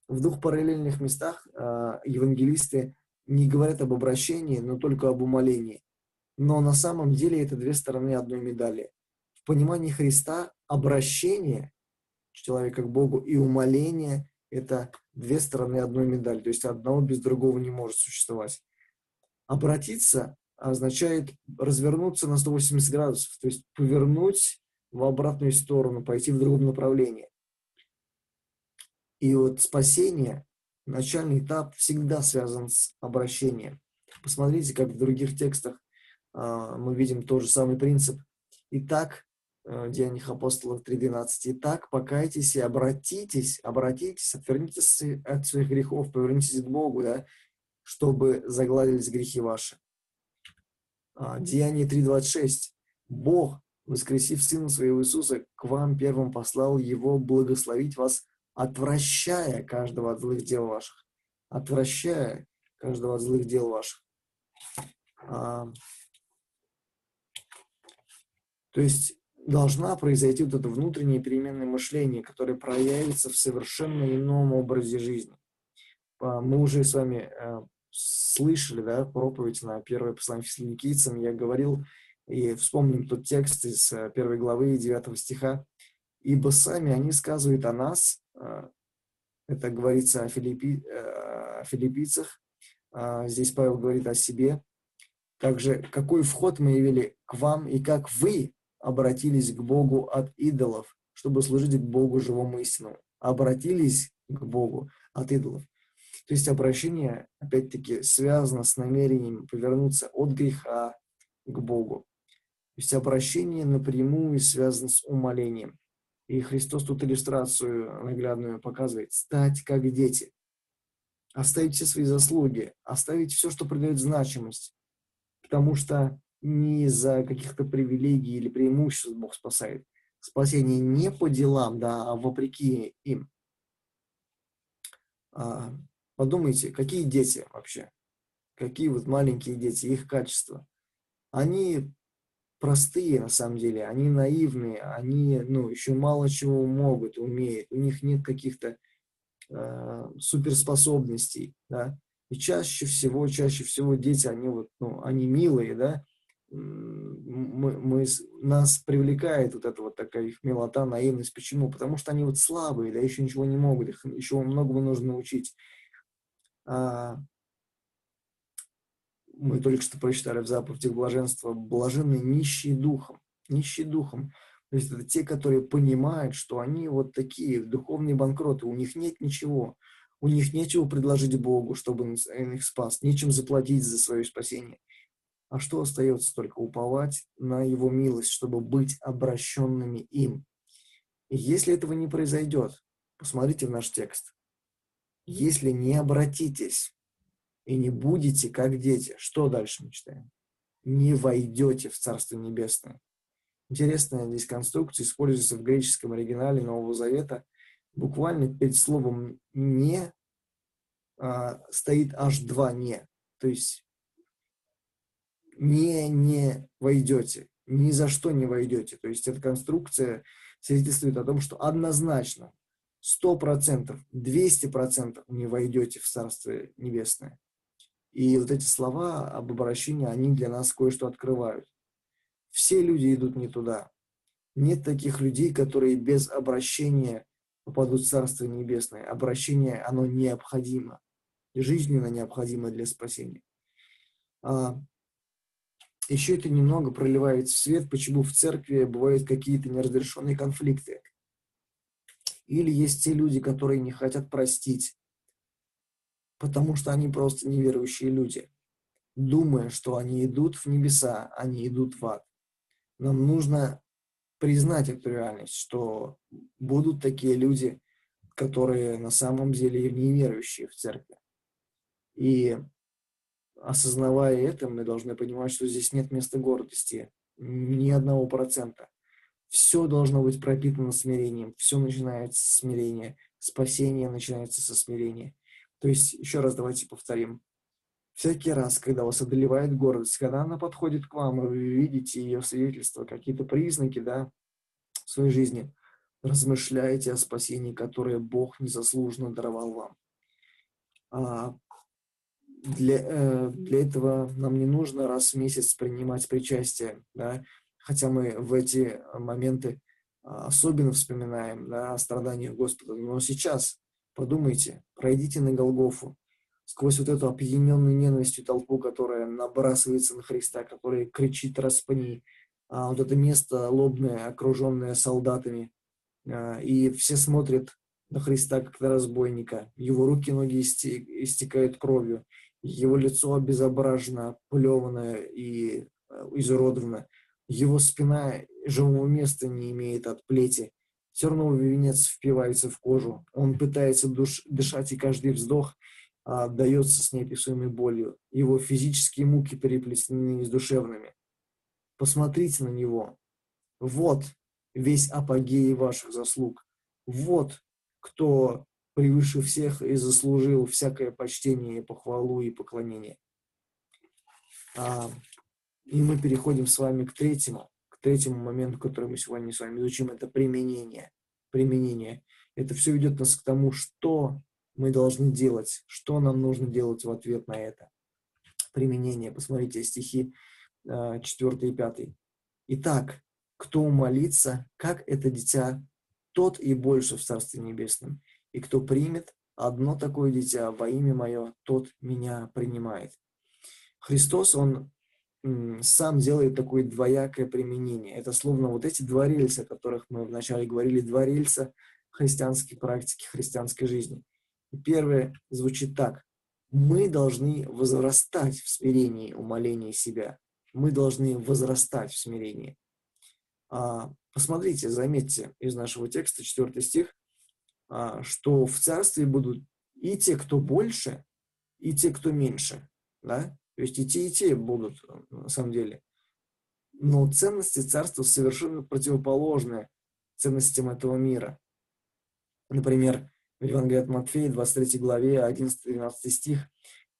В двух параллельных местах э, евангелисты не говорят об обращении, но только об умолении. Но на самом деле это две стороны одной медали. В понимании Христа обращение человека к Богу и умоление – это две стороны одной медали. То есть одного без другого не может существовать. Обратиться означает развернуться на 180 градусов, то есть повернуть в обратную сторону, пойти в другом направлении. И вот спасение, начальный этап всегда связан с обращением. Посмотрите, как в других текстах э, мы видим тот же самый принцип. Итак, э, Деяниях апостолов 3.12. Итак, покайтесь и обратитесь, обратитесь, отвернитесь от своих грехов, повернитесь к Богу, да, чтобы загладились грехи ваши. А, Деяние 3.26. Бог, воскресив Сына Своего Иисуса, к вам первым послал Его благословить вас, отвращая каждого от злых дел ваших. Отвращая каждого от злых дел ваших. А, то есть должна произойти вот это внутреннее переменное мышление, которое проявится в совершенно ином образе жизни. А, мы уже с вами э, слышали, да, проповедь на первое послание фессалоникийцам, я говорил, и вспомним тот текст из э, первой главы 9 стиха, «Ибо сами они сказывают о нас», э, это говорится о, филиппи, э, о филиппийцах, а здесь Павел говорит о себе, также какой вход мы явили к вам и как вы обратились к Богу от идолов, чтобы служить к Богу живому истинному. Обратились к Богу от идолов. То есть обращение, опять-таки, связано с намерением повернуться от греха к Богу. То есть обращение напрямую связано с умолением. И Христос тут иллюстрацию наглядную показывает. Стать как дети. Оставить все свои заслуги. Оставить все, что придает значимость. Потому что не из-за каких-то привилегий или преимуществ Бог спасает. Спасение не по делам, да, а вопреки им. А, Подумайте, какие дети вообще? Какие вот маленькие дети, их качества? Они простые на самом деле, они наивные, они ну, еще мало чего могут, умеют, у них нет каких-то э, суперспособностей, да, и чаще всего, чаще всего дети, они вот, ну, они милые, да, мы, мы, нас привлекает вот эта вот такая их милота, наивность. Почему? Потому что они вот слабые, да, еще ничего не могут, их еще многому нужно научить. А, мы только что прочитали в заповедях блаженства, блаженные нищие духом, нищие духом. То есть это те, которые понимают, что они вот такие духовные банкроты, у них нет ничего, у них нечего предложить Богу, чтобы он их спас, нечем заплатить за свое спасение. А что остается только уповать на Его милость, чтобы быть обращенными им. И если этого не произойдет, посмотрите в наш текст. Если не обратитесь и не будете как дети, что дальше мы читаем? Не войдете в Царство Небесное. Интересная здесь конструкция используется в греческом оригинале Нового Завета. Буквально перед словом «не» а, стоит аж два «не». То есть не не войдете, ни за что не войдете. То есть эта конструкция свидетельствует о том, что однозначно сто процентов, двести процентов не войдете в Царство Небесное. И вот эти слова об обращении, они для нас кое-что открывают. Все люди идут не туда. Нет таких людей, которые без обращения попадут в Царство Небесное. Обращение, оно необходимо. Жизненно необходимо для спасения. А, еще это немного проливает в свет, почему в церкви бывают какие-то неразрешенные конфликты. Или есть те люди, которые не хотят простить, потому что они просто неверующие люди, думая, что они идут в небеса, они идут в ад. Нам нужно признать эту реальность, что будут такие люди, которые на самом деле неверующие в церкви. И осознавая это, мы должны понимать, что здесь нет места гордости, ни одного процента. Все должно быть пропитано смирением, все начинается с смирения, спасение начинается со смирения. То есть, еще раз давайте повторим. Всякий раз, когда вас одолевает гордость, когда она подходит к вам, и вы видите ее свидетельства, какие-то признаки, да, в своей жизни, размышляйте о спасении, которое Бог незаслуженно даровал вам. А для, э, для этого нам не нужно раз в месяц принимать причастие, да, хотя мы в эти моменты а, особенно вспоминаем да, о страданиях Господа. Но сейчас подумайте, пройдите на Голгофу, сквозь вот эту опьяненную ненавистью толпу, которая набрасывается на Христа, которая кричит «распни», а вот это место лобное, окруженное солдатами, а, и все смотрят на Христа как на разбойника. Его руки, ноги истекают кровью, его лицо обезображено, плеванное и а, изуродовано. Его спина живого места не имеет от плети. Терновый венец впивается в кожу. Он пытается душ, дышать, и каждый вздох а, дается с неописуемой болью. Его физические муки переплетены с душевными. Посмотрите на него. Вот весь апогей ваших заслуг. Вот кто превыше всех и заслужил всякое почтение, похвалу и поклонение. А, и мы переходим с вами к третьему, третьему моменту, который мы сегодня с вами изучим, это применение. Применение. Это все ведет нас к тому, что мы должны делать, что нам нужно делать в ответ на это. Применение. Посмотрите стихи 4 а, и 5. Итак, кто молится, как это дитя, тот и больше в Царстве Небесном. И кто примет одно такое дитя во имя мое, тот меня принимает. Христос, Он сам делает такое двоякое применение. Это словно вот эти два рельса, о которых мы вначале говорили, два рельса христианской практики, христианской жизни. Первое звучит так. Мы должны возрастать в смирении, умолении себя. Мы должны возрастать в смирении. А, посмотрите, заметьте из нашего текста, 4 стих, а, что в царстве будут и те, кто больше, и те, кто меньше. Да? То есть и те, и те будут, на самом деле. Но ценности царства совершенно противоположны ценностям этого мира. Например, в Евангелии от Матфея, 23 главе, 11-12 стих,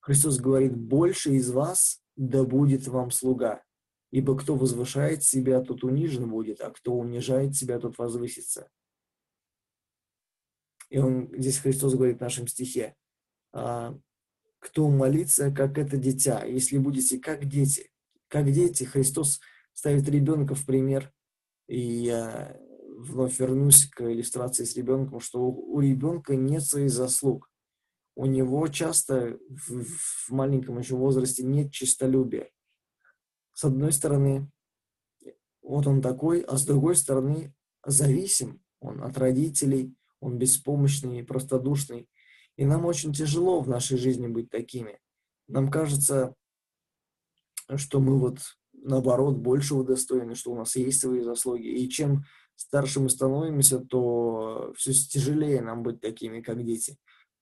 Христос говорит, «Больше из вас да будет вам слуга, ибо кто возвышает себя, тот унижен будет, а кто унижает себя, тот возвысится». И он, здесь Христос говорит в нашем стихе, «А, кто молится, как это дитя. Если будете как дети, как дети, Христос ставит ребенка в пример. И я вновь вернусь к иллюстрации с ребенком, что у ребенка нет своих заслуг. У него часто в, в маленьком еще возрасте нет чистолюбия. С одной стороны, вот он такой, а с другой стороны, зависим он от родителей, он беспомощный, простодушный. И нам очень тяжело в нашей жизни быть такими. Нам кажется, что мы вот наоборот большего достойны, что у нас есть свои заслуги. И чем старше мы становимся, то все тяжелее нам быть такими, как дети.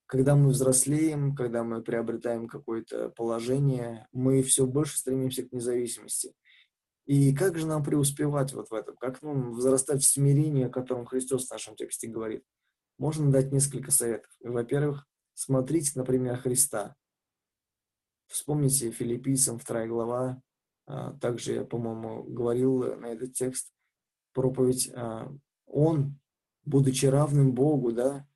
Когда мы взрослеем, когда мы приобретаем какое-то положение, мы все больше стремимся к независимости. И как же нам преуспевать вот в этом? Как нам возрастать в смирении, о котором Христос в нашем тексте говорит? Можно дать несколько советов. Во-первых, смотрите, например, Христа. Вспомните филиппийцам, вторая глава. А, также я, по-моему, говорил на этот текст проповедь. А, он, будучи равным Богу, да,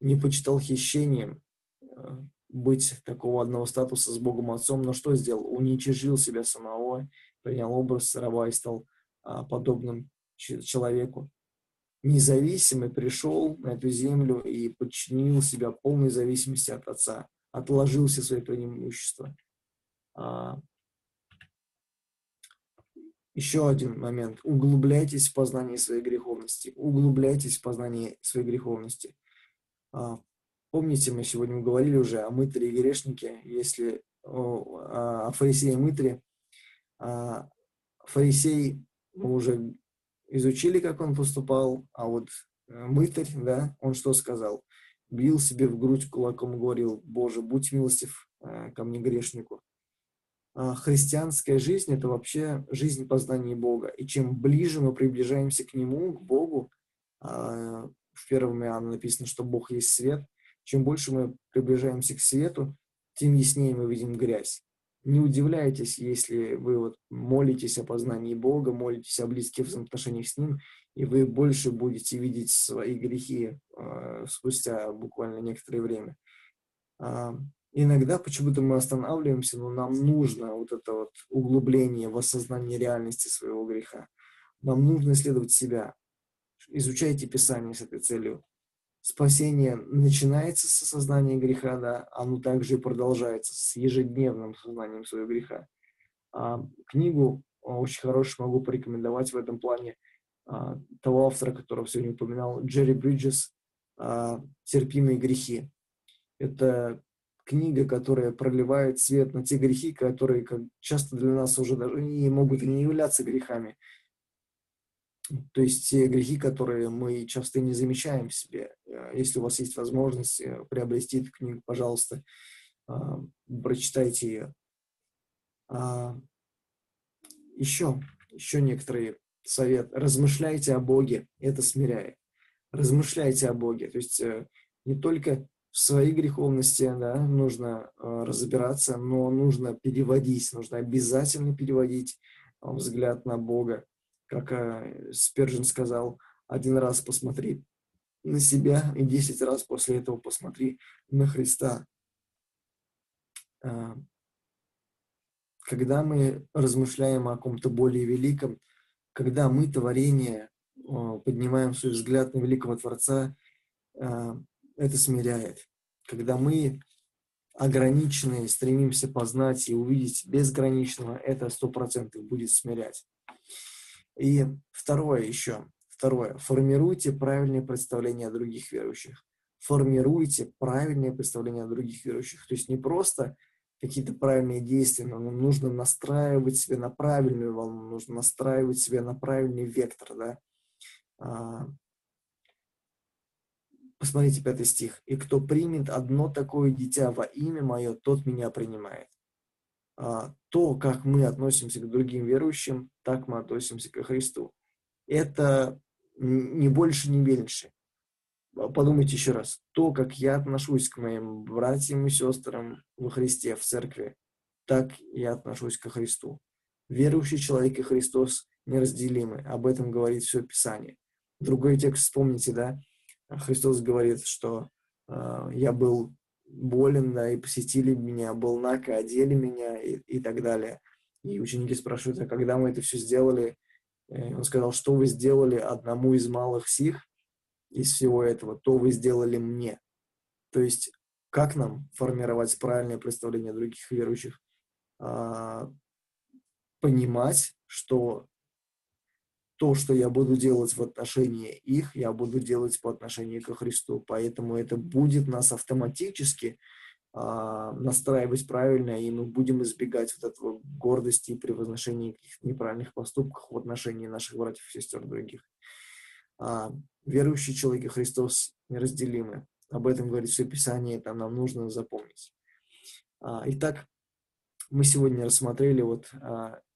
не почитал хищением а, быть такого одного статуса с Богом Отцом, но что сделал? Уничижил себя самого, принял образ раба и стал подобным человеку независимый пришел на эту землю и подчинил себя полной зависимости от Отца, отложил все свои преимущества. А, еще один момент. Углубляйтесь в познании своей греховности. Углубляйтесь в познании своей греховности. А, помните, мы сегодня говорили уже о мытаре и грешнике, если о, о фарисее и. А, фарисей мы уже изучили, как он поступал, а вот э, мытарь, да, он что сказал? Бил себе в грудь кулаком, говорил, Боже, будь милостив э, ко мне грешнику. А христианская жизнь – это вообще жизнь познания Бога. И чем ближе мы приближаемся к Нему, к Богу, а, в первом Иоанна написано, что Бог есть свет, чем больше мы приближаемся к свету, тем яснее мы видим грязь. Не удивляйтесь, если вы вот молитесь о познании Бога, молитесь о близких взаимоотношениях с Ним, и вы больше будете видеть свои грехи э, спустя буквально некоторое время. Э, иногда почему-то мы останавливаемся, но нам нужно вот это вот углубление в осознание реальности своего греха. Нам нужно исследовать себя. Изучайте Писание с этой целью. Спасение начинается с осознания греха, да, оно также и продолжается с ежедневным сознанием своего греха. А, книгу очень хорошую могу порекомендовать в этом плане а, того автора, которого сегодня упоминал, Джерри Бриджес а, «Терпимые грехи». Это книга, которая проливает свет на те грехи, которые как часто для нас уже даже не могут и не являться грехами. То есть те грехи, которые мы часто не замечаем в себе. Э, если у вас есть возможность э, приобрести эту книгу, пожалуйста, а, прочитайте ее. Еще, еще некоторые совет. Размышляйте о Боге, это смиряет. Размышляйте о Боге. То есть э, не только в своей греховности да, нужно разбираться, но нужно переводить, нужно обязательно переводить взгляд на Бога. Как э, Спержин сказал, один раз посмотри на себя и десять раз после этого посмотри на Христа. Э, когда мы размышляем о ком-то более великом, когда мы, творение, поднимаем свой взгляд на великого Творца, э, это смиряет. Когда мы ограниченные стремимся познать и увидеть безграничного, это сто процентов будет смирять. И второе еще, второе, формируйте правильное представление о других верующих. Формируйте правильное представление о других верующих. То есть не просто какие-то правильные действия, но нужно настраивать себя на правильную волну, нужно настраивать себя на правильный вектор, да. А, Посмотрите пятый стих. «И кто примет одно такое дитя во имя мое, тот меня принимает». А, то, как мы относимся к другим верующим, так мы относимся к Христу. Это не больше, не меньше. Подумайте еще раз. То, как я отношусь к моим братьям и сестрам во Христе, в церкви, так я отношусь к Христу. Верующий человек и Христос неразделимы. Об этом говорит все Писание. Другой текст вспомните, да? Христос говорит, что э, я был болен, да, и посетили меня, был нака, одели меня и, и так далее. И ученики спрашивают, а когда мы это все сделали? И он сказал, что вы сделали одному из малых сих из всего этого, то вы сделали мне. То есть, как нам формировать правильное представление других верующих? А, понимать, что то, что я буду делать в отношении их, я буду делать по отношению к Христу. Поэтому это будет нас автоматически а, настраивать правильно, и мы будем избегать вот этого гордости и превозношения каких-то неправильных поступков в отношении наших братьев и сестер других. А, верующий человек и Христос неразделимы. Об этом говорит все Писание, это нам нужно запомнить. А, итак, мы сегодня рассмотрели вот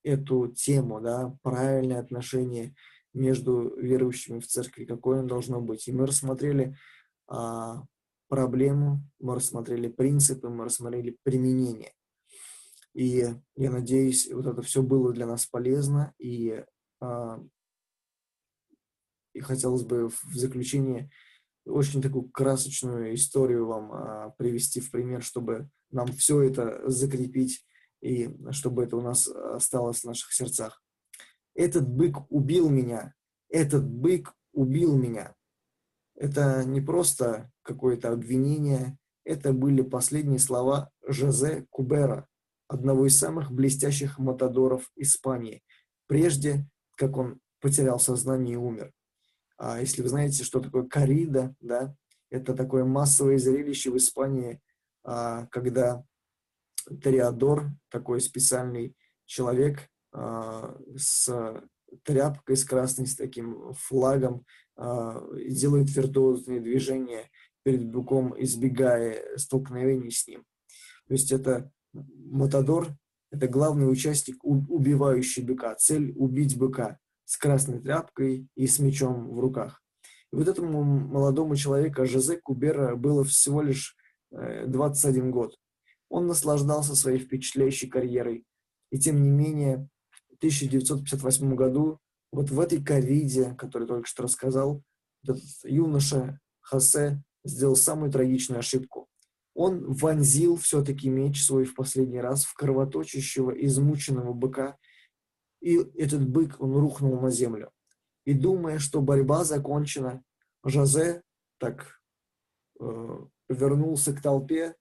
эту тему, да, правильное отношение между верующими в церкви, какое оно должно быть. И мы рассмотрели а, проблему, мы рассмотрели принципы, мы рассмотрели применение. И я надеюсь, вот это все было для нас полезно. И, а, и хотелось бы в заключение очень такую красочную историю вам а, привести в пример, чтобы нам все это закрепить и чтобы это у нас осталось в наших сердцах. Этот бык убил меня, этот бык убил меня. Это не просто какое-то обвинение, это были последние слова Жозе Кубера, одного из самых блестящих матадоров Испании, прежде как он потерял сознание и умер. А если вы знаете, что такое корида, да, это такое массовое зрелище в Испании, а, когда Ториадор, такой специальный человек а, с тряпкой с красной, с таким флагом, а, делает виртуозные движения перед быком, избегая столкновений с ним. То есть это Матадор, это главный участник, убивающий быка. Цель – убить быка с красной тряпкой и с мечом в руках. И вот этому молодому человеку, Жозе Кубера, было всего лишь 21 э, год. Он наслаждался своей впечатляющей карьерой. И тем не менее, в 1958 году, вот в этой ковиде, который только что рассказал, этот юноша Хосе сделал самую трагичную ошибку. Он вонзил все-таки меч свой в последний раз в кровоточащего, измученного быка, и этот бык, он рухнул на землю. И думая, что борьба закончена, Жозе так э, вернулся к толпе,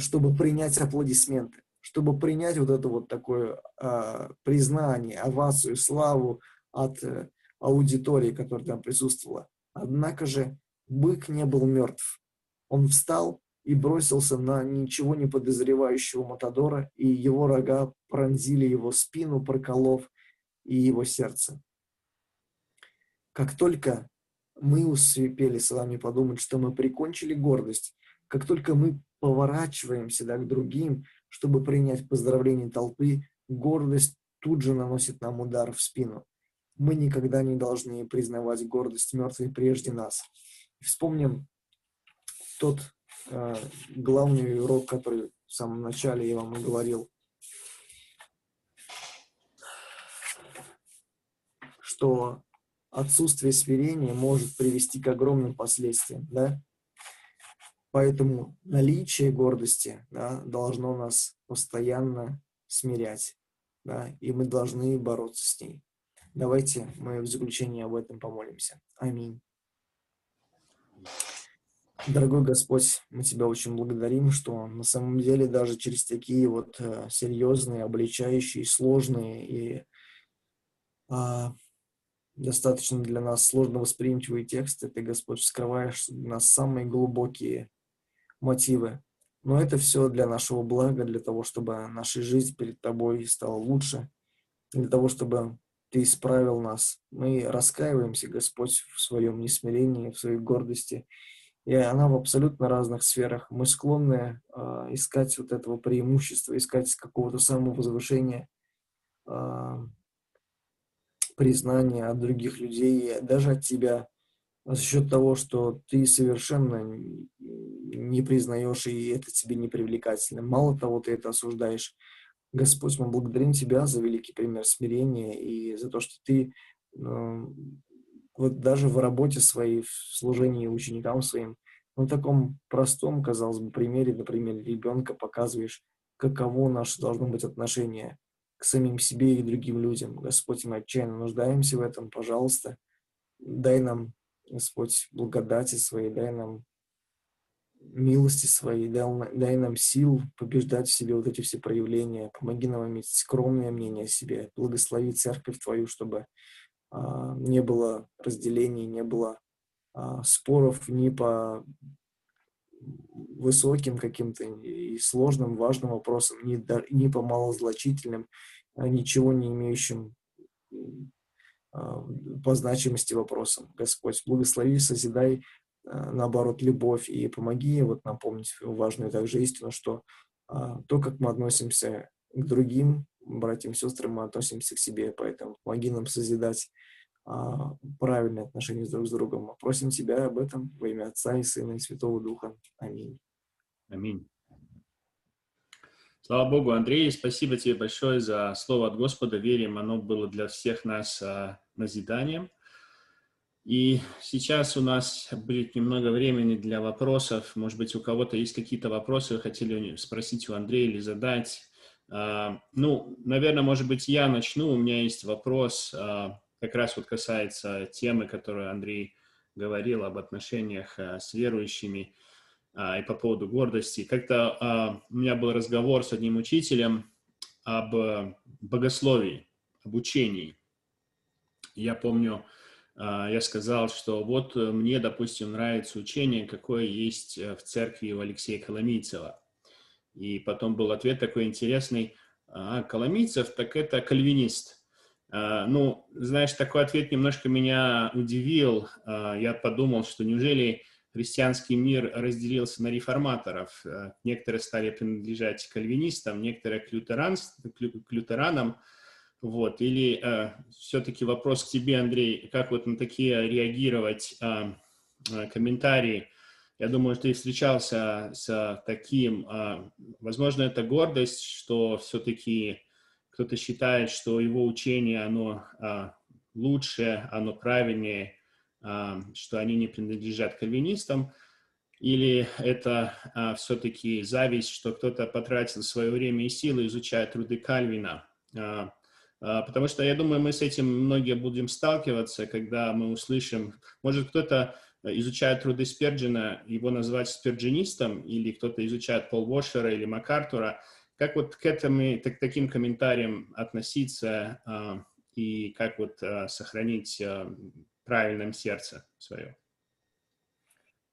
чтобы принять аплодисменты, чтобы принять вот это вот такое э, признание, овацию, славу от э, аудитории, которая там присутствовала. Однако же бык не был мертв. Он встал и бросился на ничего не подозревающего Матадора, и его рога пронзили его спину, проколов и его сердце. Как только мы успели с вами подумать, что мы прикончили гордость, как только мы поворачиваемся да, к другим, чтобы принять поздравление толпы, гордость тут же наносит нам удар в спину. Мы никогда не должны признавать гордость мертвой прежде нас. Вспомним тот э, главный урок, который в самом начале я вам и говорил, что отсутствие смирения может привести к огромным последствиям, да? Поэтому наличие гордости да, должно нас постоянно смирять, да, и мы должны бороться с ней. Давайте мы в заключение об этом помолимся. Аминь. Дорогой Господь, мы Тебя очень благодарим, что на самом деле даже через такие вот э, серьезные, обличающие, сложные и а, достаточно для нас сложно восприимчивые тексты, Ты, Господь, скрываешь для нас самые глубокие мотивы. Но это все для нашего блага, для того, чтобы наша жизнь перед Тобой стала лучше, для того, чтобы Ты исправил нас. Мы раскаиваемся, Господь, в своем несмирении, в своей гордости, и она в абсолютно разных сферах. Мы склонны э, искать вот этого преимущества, искать какого-то самовозвышения, э, признания от других людей, даже от тебя, за счет того, что ты совершенно не признаешь, и это тебе не привлекательно. Мало того, ты это осуждаешь. Господь, мы благодарим Тебя за великий пример смирения и за то, что Ты э, вот даже в работе своей, в служении ученикам своим, на таком простом, казалось бы, примере, на примере ребенка показываешь, каково наше должно быть отношение к самим себе и другим людям. Господь, мы отчаянно нуждаемся в этом, пожалуйста, дай нам, Господь, благодати своей, дай нам милости своей, дай, дай нам сил побеждать в себе вот эти все проявления, помоги нам иметь скромное мнение о себе, благослови церковь Твою, чтобы а, не было разделений, не было а, споров ни по высоким каким-то и сложным, важным вопросам, ни, ни по малозначительным, а, ничего не имеющим по значимости вопросам. Господь, благослови, созидай, наоборот, любовь и помоги вот напомнить важную также истину, что то, как мы относимся к другим, братьям и сестрам, мы относимся к себе, поэтому помоги нам созидать а, правильные отношения друг с другом. Мы просим Тебя об этом во имя Отца и Сына и Святого Духа. Аминь. Аминь. Слава Богу, Андрей, спасибо тебе большое за слово от Господа. Верим, оно было для всех нас а, назиданием. И сейчас у нас будет немного времени для вопросов. Может быть, у кого-то есть какие-то вопросы, вы хотели спросить у Андрея или задать. А, ну, наверное, может быть, я начну. У меня есть вопрос, а, как раз вот касается темы, которую Андрей говорил об отношениях с верующими и по поводу гордости. Как-то у меня был разговор с одним учителем об богословии, об учении. Я помню, я сказал, что вот мне, допустим, нравится учение, какое есть в церкви у Алексея Коломийцева. И потом был ответ такой интересный, а, Коломийцев, так это кальвинист. А, ну, знаешь, такой ответ немножко меня удивил. А, я подумал, что неужели христианский мир разделился на реформаторов. А, некоторые стали принадлежать кальвинистам, некоторые к, лютеран, к лютеранам. Вот. Или э, все-таки вопрос к тебе, Андрей, как вот на такие реагировать э, комментарии? Я думаю, ты встречался с таким, э, возможно, это гордость, что все-таки кто-то считает, что его учение, оно а, лучше, оно правильнее, что они не принадлежат кальвинистам, или это а, все-таки зависть, что кто-то потратил свое время и силы, изучая труды Кальвина. А, а, потому что я думаю, мы с этим многие будем сталкиваться, когда мы услышим, может кто-то изучает труды Сперджина, его назвать сперджинистом, или кто-то изучает Пол Вошера или МакАртура – как вот к этому, к таким комментариям относиться а, и как вот а, сохранить а, правильным сердце свое?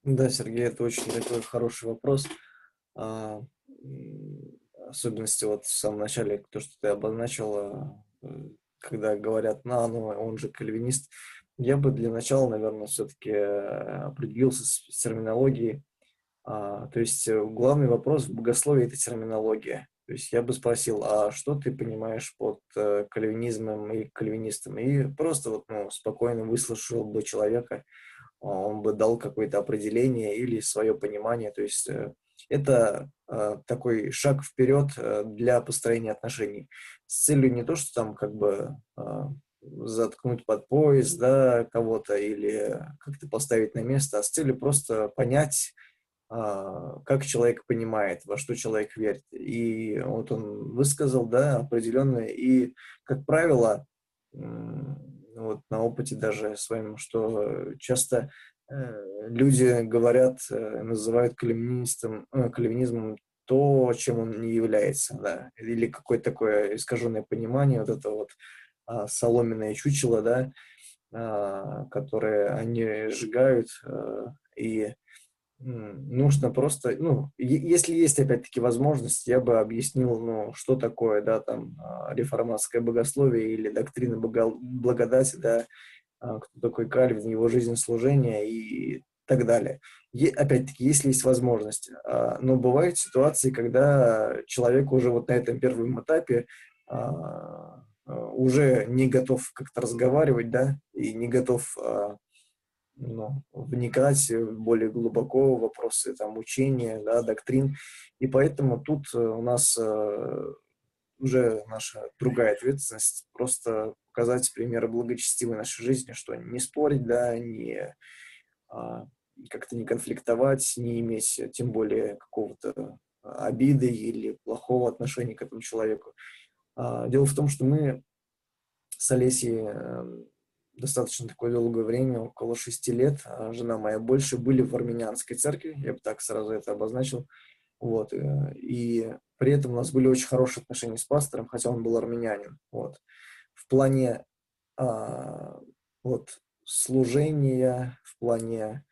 Да, Сергей, это очень такой хороший вопрос. А, особенности вот в самом начале, то, что ты обозначил, когда говорят, на, ну, он же кальвинист, я бы для начала, наверное, все-таки определился с терминологией. А, то есть э, главный вопрос в богословии – это терминология. То есть я бы спросил, а что ты понимаешь под э, кальвинизмом и кальвинистом? И просто вот, ну, спокойно выслушал бы человека, а, он бы дал какое-то определение или свое понимание. То есть э, это э, такой шаг вперед э, для построения отношений с целью не то, что там как бы э, заткнуть под пояс, да, кого-то или как-то поставить на место, а с целью просто понять, как человек понимает, во что человек верит. И вот он высказал, да, определенное. И, как правило, вот на опыте даже своем, что часто э, люди говорят, э, называют кальвинистом, э, кальвинизмом то, чем он не является, да, или какое-то такое искаженное понимание, вот это вот а, соломенное чучело, да, а, которое они сжигают, и нужно просто, ну, если есть опять-таки возможность, я бы объяснил, ну, что такое, да, там, а, реформатское богословие или доктрина благодати, да, а, кто такой Кальвин, его жизнь служения и так далее. И, опять-таки, если есть возможность. А, но бывают ситуации, когда человек уже вот на этом первом этапе уже не готов как-то разговаривать, да, и не готов ну, вникать более глубоко в вопросы там, учения, да, доктрин. И поэтому тут э, у нас э, уже наша другая ответственность просто показать примеры благочестивой нашей жизни, что не спорить, да, не а, как-то не конфликтовать, не иметь тем более какого-то обиды или плохого отношения к этому человеку. А, дело в том, что мы с Олесей эм, достаточно такое долгое время, около шести лет, а жена моя больше были в армянской церкви, я бы так сразу это обозначил, вот, э, и при этом у нас были очень хорошие отношения с пастором, хотя он был армянянин, вот. В плане а, вот служения, в плане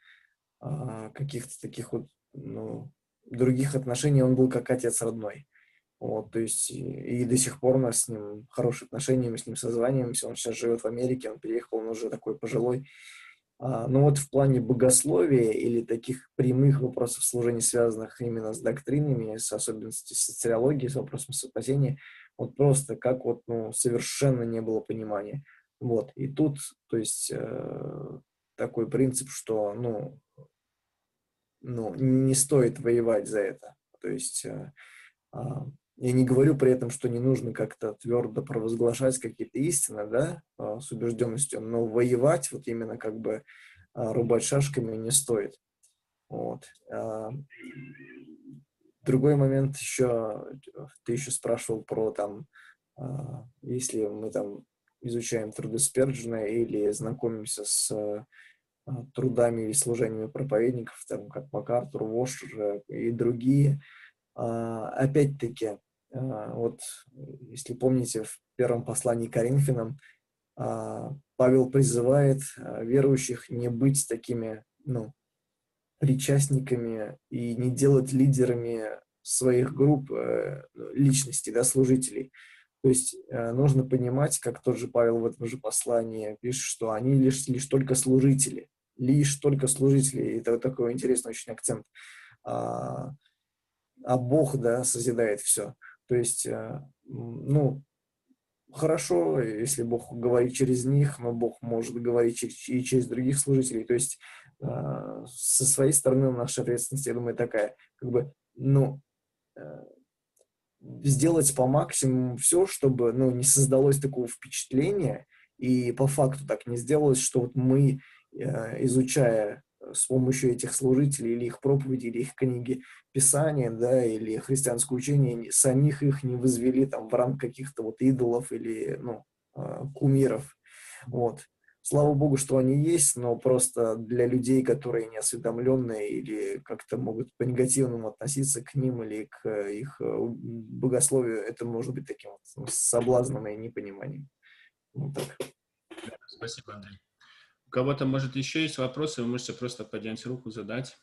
а, каких-то таких вот, ну, других отношений он был как отец родной. Вот, то есть и, и до сих пор у нас с ним хорошие отношения, мы с ним созваниваемся, он сейчас живет в Америке, он переехал, он уже такой пожилой. А, но вот в плане богословия или таких прямых вопросов служения, связанных именно с доктринами, с особенностями социологии, с вопросом спасения, вот просто как вот, ну, совершенно не было понимания. Вот, и тут, то есть, э, такой принцип, что, ну, ну, не стоит воевать за это. То есть, э, э, я не говорю при этом, что не нужно как-то твердо провозглашать какие-то истины, да, а, с убежденностью, но воевать, вот именно как бы а, рубать шашками не стоит. Вот. А, другой момент еще, ты еще спрашивал про там, если мы там изучаем труды Сперджина или знакомимся с трудами и служениями проповедников, там, как МакАртур, Вошер и другие, опять-таки, вот, если помните, в первом послании Коринфянам а, Павел призывает а, верующих не быть такими, ну, причастниками и не делать лидерами своих групп э, личностей, да, служителей. То есть э, нужно понимать, как тот же Павел в этом же послании пишет, что они лишь, лишь только служители, лишь только служители. Это вот такой интересный очень акцент. А, а Бог, да, созидает все. То есть, э, ну, хорошо, если Бог говорит через них, но Бог может говорить и через других служителей. То есть э, со своей стороны наша ответственность, я думаю, такая, как бы, ну, э, сделать по максимуму все, чтобы, ну, не создалось такого впечатления, и по факту так не сделалось, что вот мы, изучая с помощью этих служителей или их проповеди, или их книги Писания, да, или христианское учение, самих их не возвели там в ранг каких-то вот идолов или, ну, а, кумиров. Вот. Слава Богу, что они есть, но просто для людей, которые неосведомленные или как-то могут по-негативному относиться к ним или к их э, богословию, это может быть таким вот ну, соблазном и непониманием. Вот так. Спасибо, Андрей кого-то, может, еще есть вопросы, вы можете просто поднять руку, задать.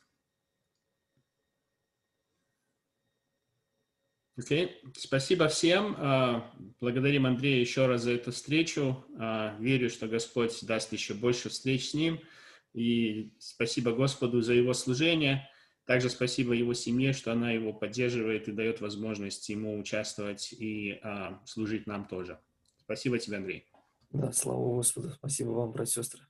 Окей, okay. спасибо всем. А, благодарим Андрея еще раз за эту встречу. А, верю, что Господь даст еще больше встреч с ним. И спасибо Господу за его служение. Также спасибо его семье, что она его поддерживает и дает возможность ему участвовать и а, служить нам тоже. Спасибо тебе, Андрей. Да, слава Господу. Спасибо вам, братья и сестры.